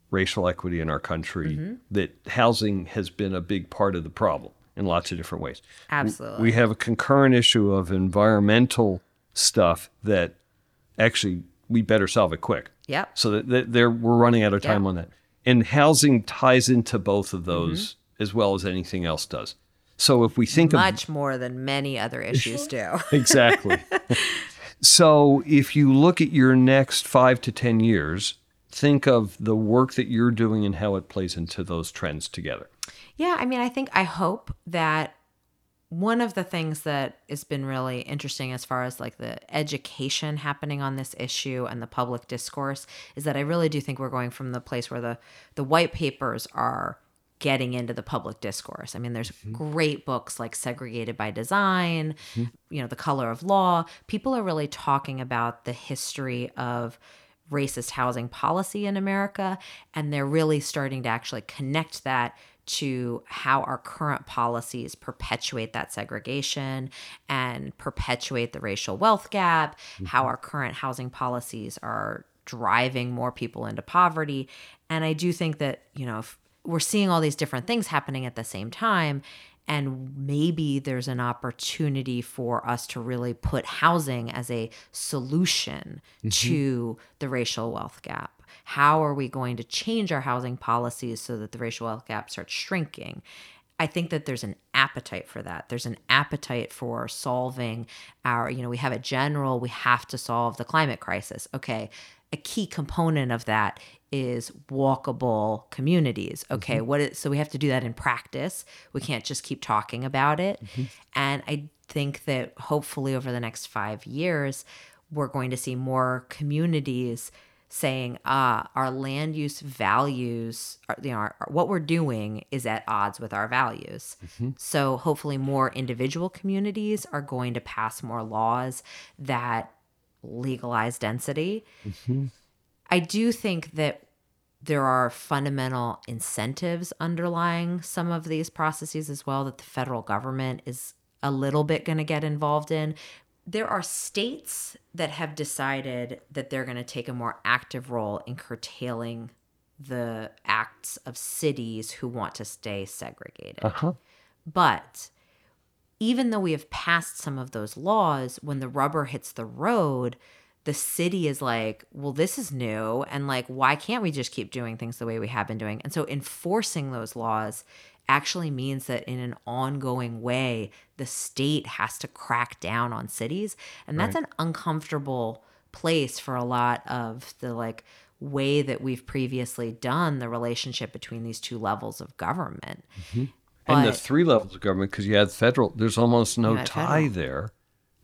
racial equity in our country mm-hmm. that housing has been a big part of the problem in lots of different ways. absolutely We have a concurrent issue of environmental stuff that actually we better solve it quick. Yep So that, there we're running out of time Yeah. on that. And housing ties into both of those Mm-hmm. as well as anything else does. So if we think of much more than many other issues do exactly. so if you look at your next five to 10 years, think of the work that you're doing and how it plays into those trends together. Yeah, I mean, I think I hope that one of the things that has been really interesting as far as like the education happening on this issue and the public discourse is that I really do think we're going from the place where the the white papers are getting into the public discourse. I mean, there's mm-hmm. great books like Segregated by Design, mm-hmm. you know, The Color of Law. People are really talking about the history of racist housing policy in America, and they're really starting to actually connect that to how our current policies perpetuate that segregation and perpetuate the racial wealth gap, how mm-hmm. our current housing policies are driving more people into poverty. And I do think that, you know, if we're seeing all these different things happening at the same time. And maybe there's an opportunity for us to really put housing as a solution mm-hmm. to the racial wealth gap. How are we going to change our housing policies so that the racial wealth gap starts shrinking? I think that there's an appetite for that. There's an appetite for solving our, you know, we have a general, we have to solve the climate crisis. Okay. A key component of that is walkable communities. Mm-hmm. Okay. What is, so we have to do that in practice. We can't just keep talking about it. Mm-hmm. And I think that hopefully over the next five years, we're going to see more communities saying, ah, our land use values, are, you know, our, what we're doing is at odds with our values. So hopefully, more individual communities are going to pass more laws that legalize density. I do think that there are fundamental incentives underlying some of these processes as well that the federal government is a little bit going to get involved in. There are states that have decided that they're going to take a more active role in curtailing the acts of cities who want to stay segregated. Uh-huh. But even though we have passed some of those laws, when the rubber hits the road, the city is like, well, this is new. And like, why can't we just keep doing things the way we have been doing? And so enforcing those laws actually means that in an ongoing way, the state has to crack down on cities. And that's an uncomfortable place for a lot of the like way that we've previously done the relationship between these two levels of government. Mm-hmm. and the three levels of government, because you had federal, there's almost no tie federal. there.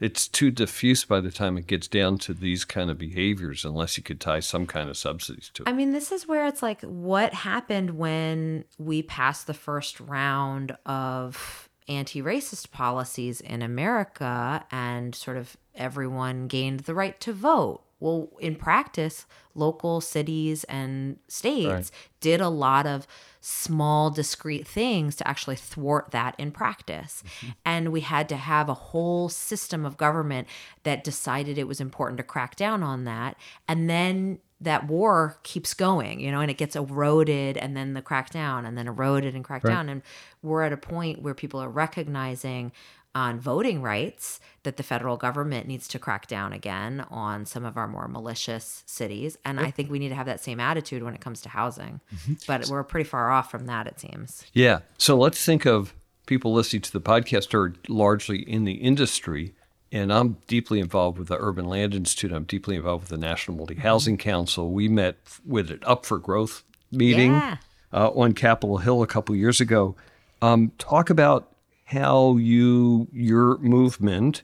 It's too diffuse by the time it gets down to these kind of behaviors, unless you could tie some kind of subsidies to it. I mean, this is where it's like, what happened when we passed the first round of anti racist policies in America and sort of everyone gained the right to vote? Well, in practice, local cities and states right. did a lot of small, discrete things to actually thwart that in practice. Mm-hmm. And we had to have a whole system of government that decided it was important to crack down on that. And then that war keeps going, you know, and it gets eroded and then the crackdown and then eroded and cracked right. down. And we're at a point where people are recognizing on voting rights that the federal government needs to crack down again on some of our more malicious cities. And I think we need to have that same attitude when it comes to housing. Mm-hmm. But we're pretty far off from that, it seems. Yeah. So let's think of people listening to the podcast are largely in the industry and I'm deeply involved with the Urban Land Institute. I'm deeply involved with the National Multi Housing mm-hmm. Council. We met with an Up for Growth meeting yeah. uh, on Capitol Hill a couple years ago. Um, talk about how you your movement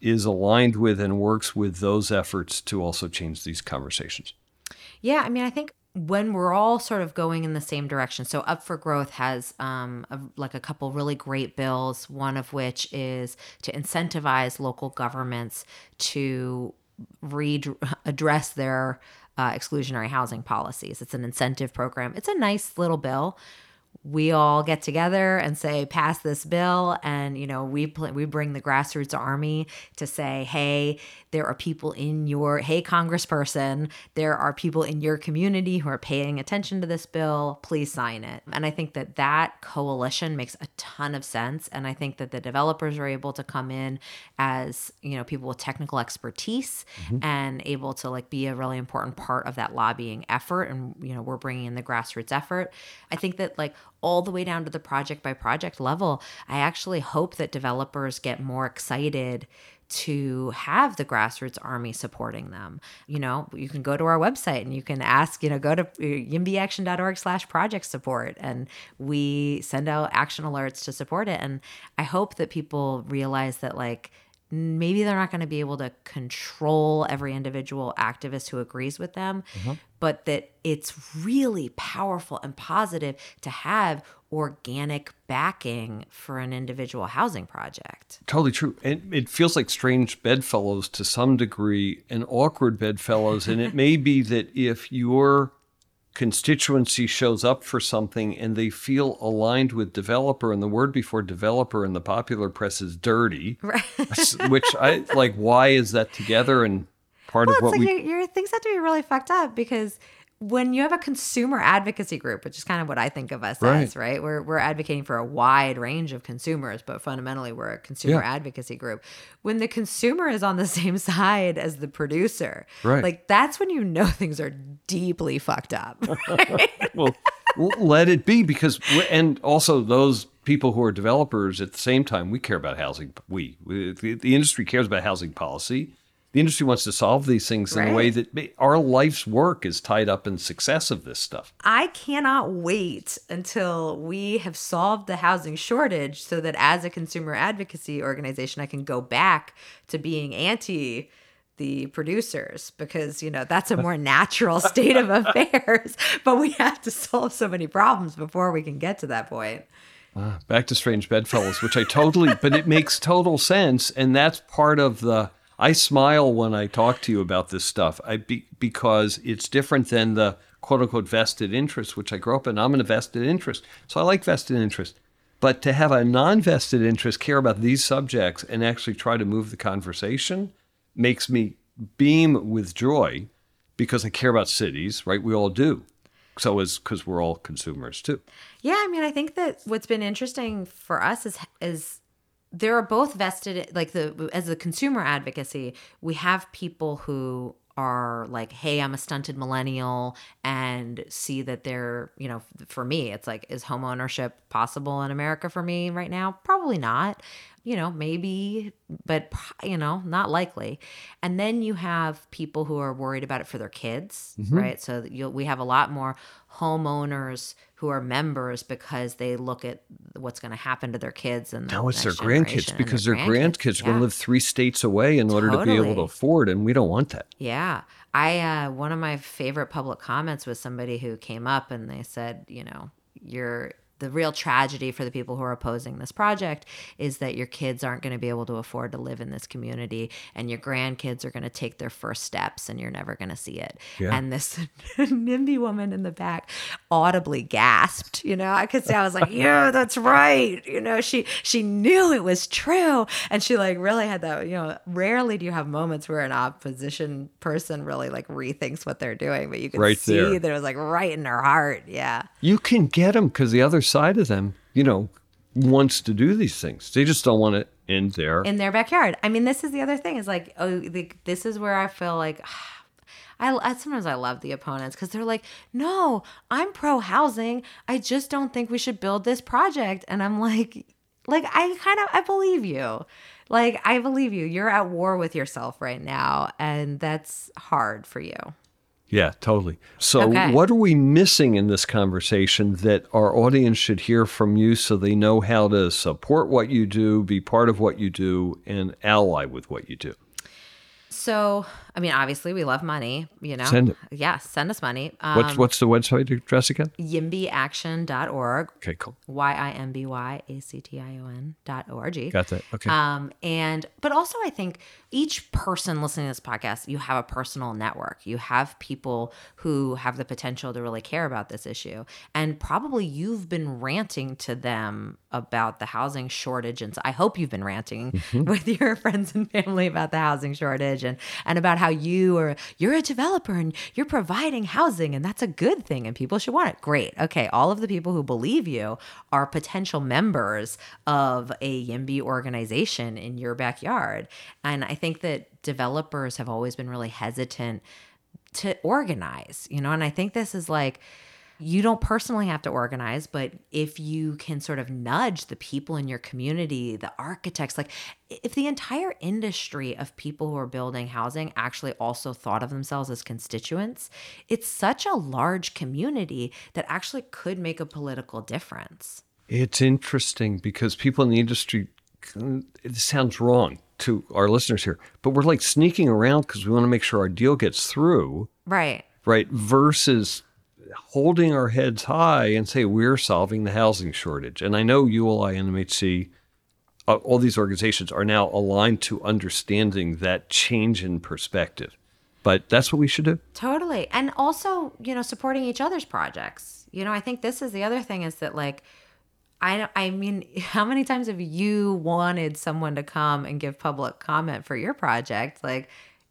is aligned with and works with those efforts to also change these conversations. Yeah, I mean, I think when we're all sort of going in the same direction. So Up for Growth has um, a, like a couple really great bills. One of which is to incentivize local governments to read address their uh, exclusionary housing policies. It's an incentive program. It's a nice little bill we all get together and say pass this bill and you know we pl- we bring the grassroots army to say hey there are people in your hey congressperson there are people in your community who are paying attention to this bill. Please sign it. And i think that that coalition makes a ton of sense and i think that the developers are able to come in as you know people with technical expertise mm-hmm. and able to like be a really important part of that lobbying effort and you know we're bringing in the grassroots effort. I think that like all the way down to the project by project level. I actually hope that developers get more excited to have the grassroots army supporting them. You know, you can go to our website and you can ask, you know, go to yimbyaction.org slash project support and we send out action alerts to support it. And I hope that people realize that like maybe they're not going to be able to control every individual activist who agrees with them, mm-hmm. but that it's really powerful and positive to have organic backing for an individual housing project. Totally true. And it feels like strange bedfellows to some degree and awkward bedfellows. and it may be that if you're constituency shows up for something and they feel aligned with developer and the word before developer in the popular press is dirty right. which i like why is that together and part well, of what like we your, your things have to be really fucked up because when you have a consumer advocacy group, which is kind of what I think of us right. as, right? We're, we're advocating for a wide range of consumers, but fundamentally we're a consumer yeah. advocacy group. When the consumer is on the same side as the producer, right. like that's when you know things are deeply fucked up. well, let it be because, and also those people who are developers at the same time, we care about housing. We, we the industry cares about housing policy the industry wants to solve these things right. in a way that our life's work is tied up in success of this stuff. I cannot wait until we have solved the housing shortage so that as a consumer advocacy organization, I can go back to being anti the producers because you know that's a more natural state of affairs but we have to solve so many problems before we can get to that point uh, back to strange bedfellows which i totally but it makes total sense and that's part of the I smile when I talk to you about this stuff I be, because it's different than the quote unquote vested interest, which I grew up in. I'm in a vested interest. So I like vested interest. But to have a non vested interest care about these subjects and actually try to move the conversation makes me beam with joy because I care about cities, right? We all do. So is because we're all consumers too. Yeah, I mean, I think that what's been interesting for us is is there are both vested like the as a consumer advocacy we have people who are like hey i'm a stunted millennial and see that they're you know for me it's like is home ownership possible in america for me right now probably not you know, maybe, but you know, not likely. And then you have people who are worried about it for their kids, mm-hmm. right? So you we have a lot more homeowners who are members because they look at what's going to happen to their kids and now it's their grandkids because their, their grandkids, grandkids are going to live three states away in order totally. to be able to afford, and we don't want that. Yeah, I uh, one of my favorite public comments was somebody who came up and they said, you know, you're the real tragedy for the people who are opposing this project is that your kids aren't going to be able to afford to live in this community and your grandkids are going to take their first steps and you're never going to see it. Yeah. And this NIMBY woman in the back audibly gasped, you know, I could say I was like, yeah, that's right. You know, she, she knew it was true. And she like really had that, you know, rarely do you have moments where an opposition person really like rethinks what they're doing, but you can Right see there. that it was like right in her heart. Yeah. You can get them because the other side of them, you know, wants to do these things. They just don't want it in there. in their backyard. I mean, this is the other thing is like, oh, the, this is where I feel like. I, I sometimes I love the opponents because they're like, no, I'm pro housing. I just don't think we should build this project. And I'm like, like I kind of I believe you. Like I believe you. You're at war with yourself right now, and that's hard for you. Yeah, totally. So, Okay. what are we missing in this conversation that our audience should hear from you so they know how to support what you do, be part of what you do, and ally with what you do? So, I mean, obviously, we love money. You know, Send it. Yeah, send us money. Um, What's what's the website address again? yimbyaction.org. Okay, cool. Y I M B Y A C T I O N dot O R G. Got that. Okay. Um, and but also I think each person listening to this podcast, you have a personal network. You have people who have the potential to really care about this issue. And probably you've been ranting to them about the housing shortage. And so I hope you've been ranting with your friends and family about the housing shortage and, and about how you are you're a developer and you're providing housing and that's a good thing and people should want it. Great. Okay. All of the people who believe you are potential members of a YIMBY organization in your backyard. And I think that developers have always been really hesitant to organize, you know, and I think this is like you don't personally have to organize, but if you can sort of nudge the people in your community, the architects, like if the entire industry of people who are building housing actually also thought of themselves as constituents, it's such a large community that actually could make a political difference. It's interesting because people in the industry, it sounds wrong to our listeners here, but we're like sneaking around because we want to make sure our deal gets through, Right. right? Versus holding our heads high and say we're solving the housing shortage. And I know ULI and MHC, uh, all these organizations are now aligned to understanding that change in perspective. But that's what we should do. Totally. And also, you know, supporting each other's projects. You know, I think this is the other thing is that like I I mean, how many times have you wanted someone to come and give public comment for your project? Like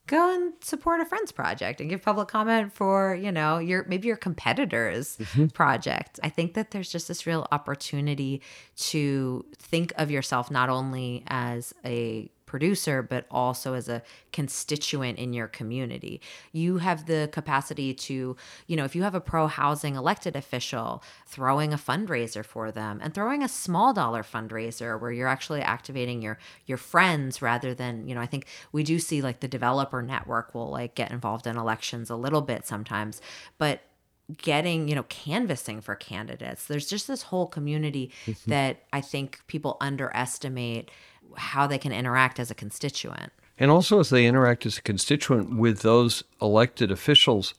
go and support a friend's project and give public comment for, you know, your maybe your competitor's mm-hmm. project. I think that there's just this real opportunity to think of yourself not only as a producer, but also as a constituent in your community. You have the capacity to, you know, if you have a pro housing elected official, throwing a fundraiser for them and throwing a small dollar fundraiser where you're actually activating your your friends rather than, you know, I think we do see like the developer network will like get involved in elections a little bit sometimes, but getting you know canvassing for candidates there's just this whole community mm-hmm. that i think people underestimate how they can interact as a constituent And also, as they interact as a constituent with those elected officials,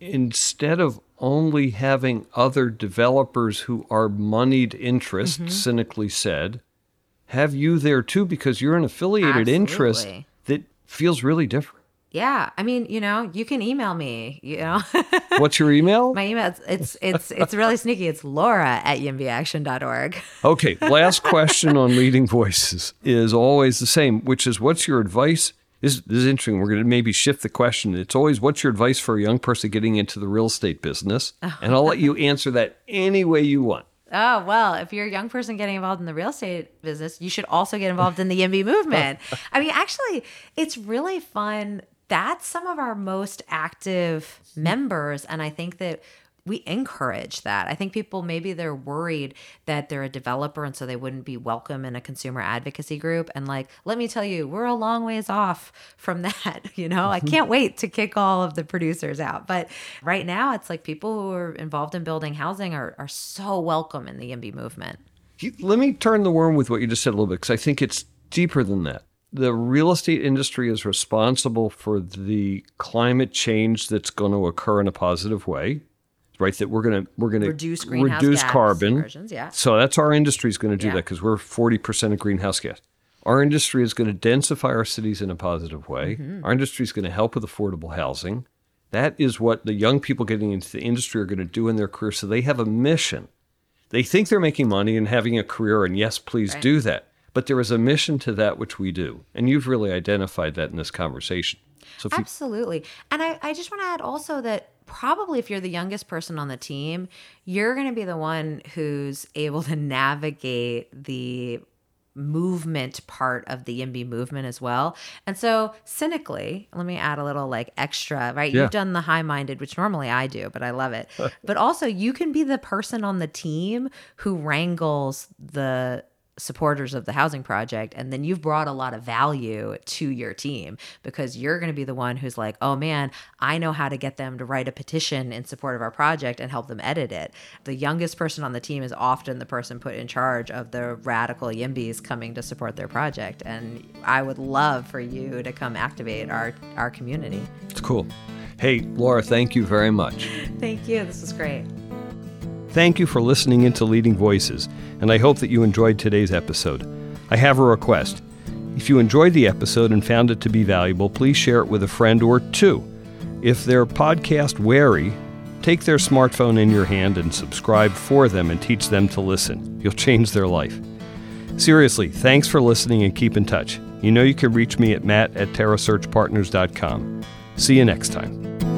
instead of only having other developers who are moneyed interests, Mm-hmm. cynically said, have you there too because you're an affiliated interest that feels really different. Yeah i mean you know you can email me you know What's your email? my email it's it's it's, it's really sneaky it's laura at yimbyaction.org Okay, last question on leading voices is always the same, which is what's your advice? This, this is interesting. We're going to maybe shift the question. It's always what's your advice for a young person getting into the real estate business? Oh. And I'll let you answer that any way you want. Oh, well, if you're a young person getting involved in the real estate business, you should also get involved in the YIMBY movement. I mean, actually, it's really fun. That's some of our most active members. And I think that we encourage that. I think people maybe they're worried that they're a developer and so they wouldn't be welcome in a consumer advocacy group. And like, let me tell you, we're a long ways off from that. You know, I can't mm-hmm. wait to kick all of the producers out. But right now, it's like people who are involved in building housing are, are so welcome in the YIMBY movement. Let me turn the worm with what you just said a little bit because I think it's deeper than that. The real estate industry is responsible for the climate change that's going to occur in a positive way. Right? That we're gonna we're gonna Reduce greenhouse reduce gas carbon. yeah. So that's our industry is going to do Yeah. that because we're forty percent of greenhouse gas. Our industry is going to densify our cities in a positive way. Mm-hmm. Our industry is going to help with affordable housing. That is what the young people getting into the industry are going to do in their career. So they have a mission. They think they're making money and having a career, and yes, please Right. do that. But there is a mission to that which we do. And you've really identified that in this conversation. So if you, Absolutely. And I, I just want to add also that probably if you're the youngest person on the team, you're going to be the one who's able to navigate the movement part of the YIMBY movement as well. And so cynically, let me add a little like extra, right? Yeah. You've done the high minded, which normally I do, but I love it. but also you can be the person on the team who wrangles the supporters of the housing project and then you've brought a lot of value to your team because you're going to be the one who's like oh man i know how to get them to write a petition in support of our project and help them edit it the youngest person on the team is often the person put in charge of the radical yimbys coming to support their project and i would love for you to come activate our our community it's cool. Hey, Laura, thank you very much. thank you this was great Thank you for listening into Leading Voices, and I hope that you enjoyed today's episode. I have a request. If you enjoyed the episode and found it to be valuable, please share it with a friend or two. If they're podcast wary, take their smartphone in your hand and subscribe for them and teach them to listen. You'll change their life. Seriously, thanks for listening and keep in touch. You know you can reach me at matt at terrasearchpartners.com. See you next time.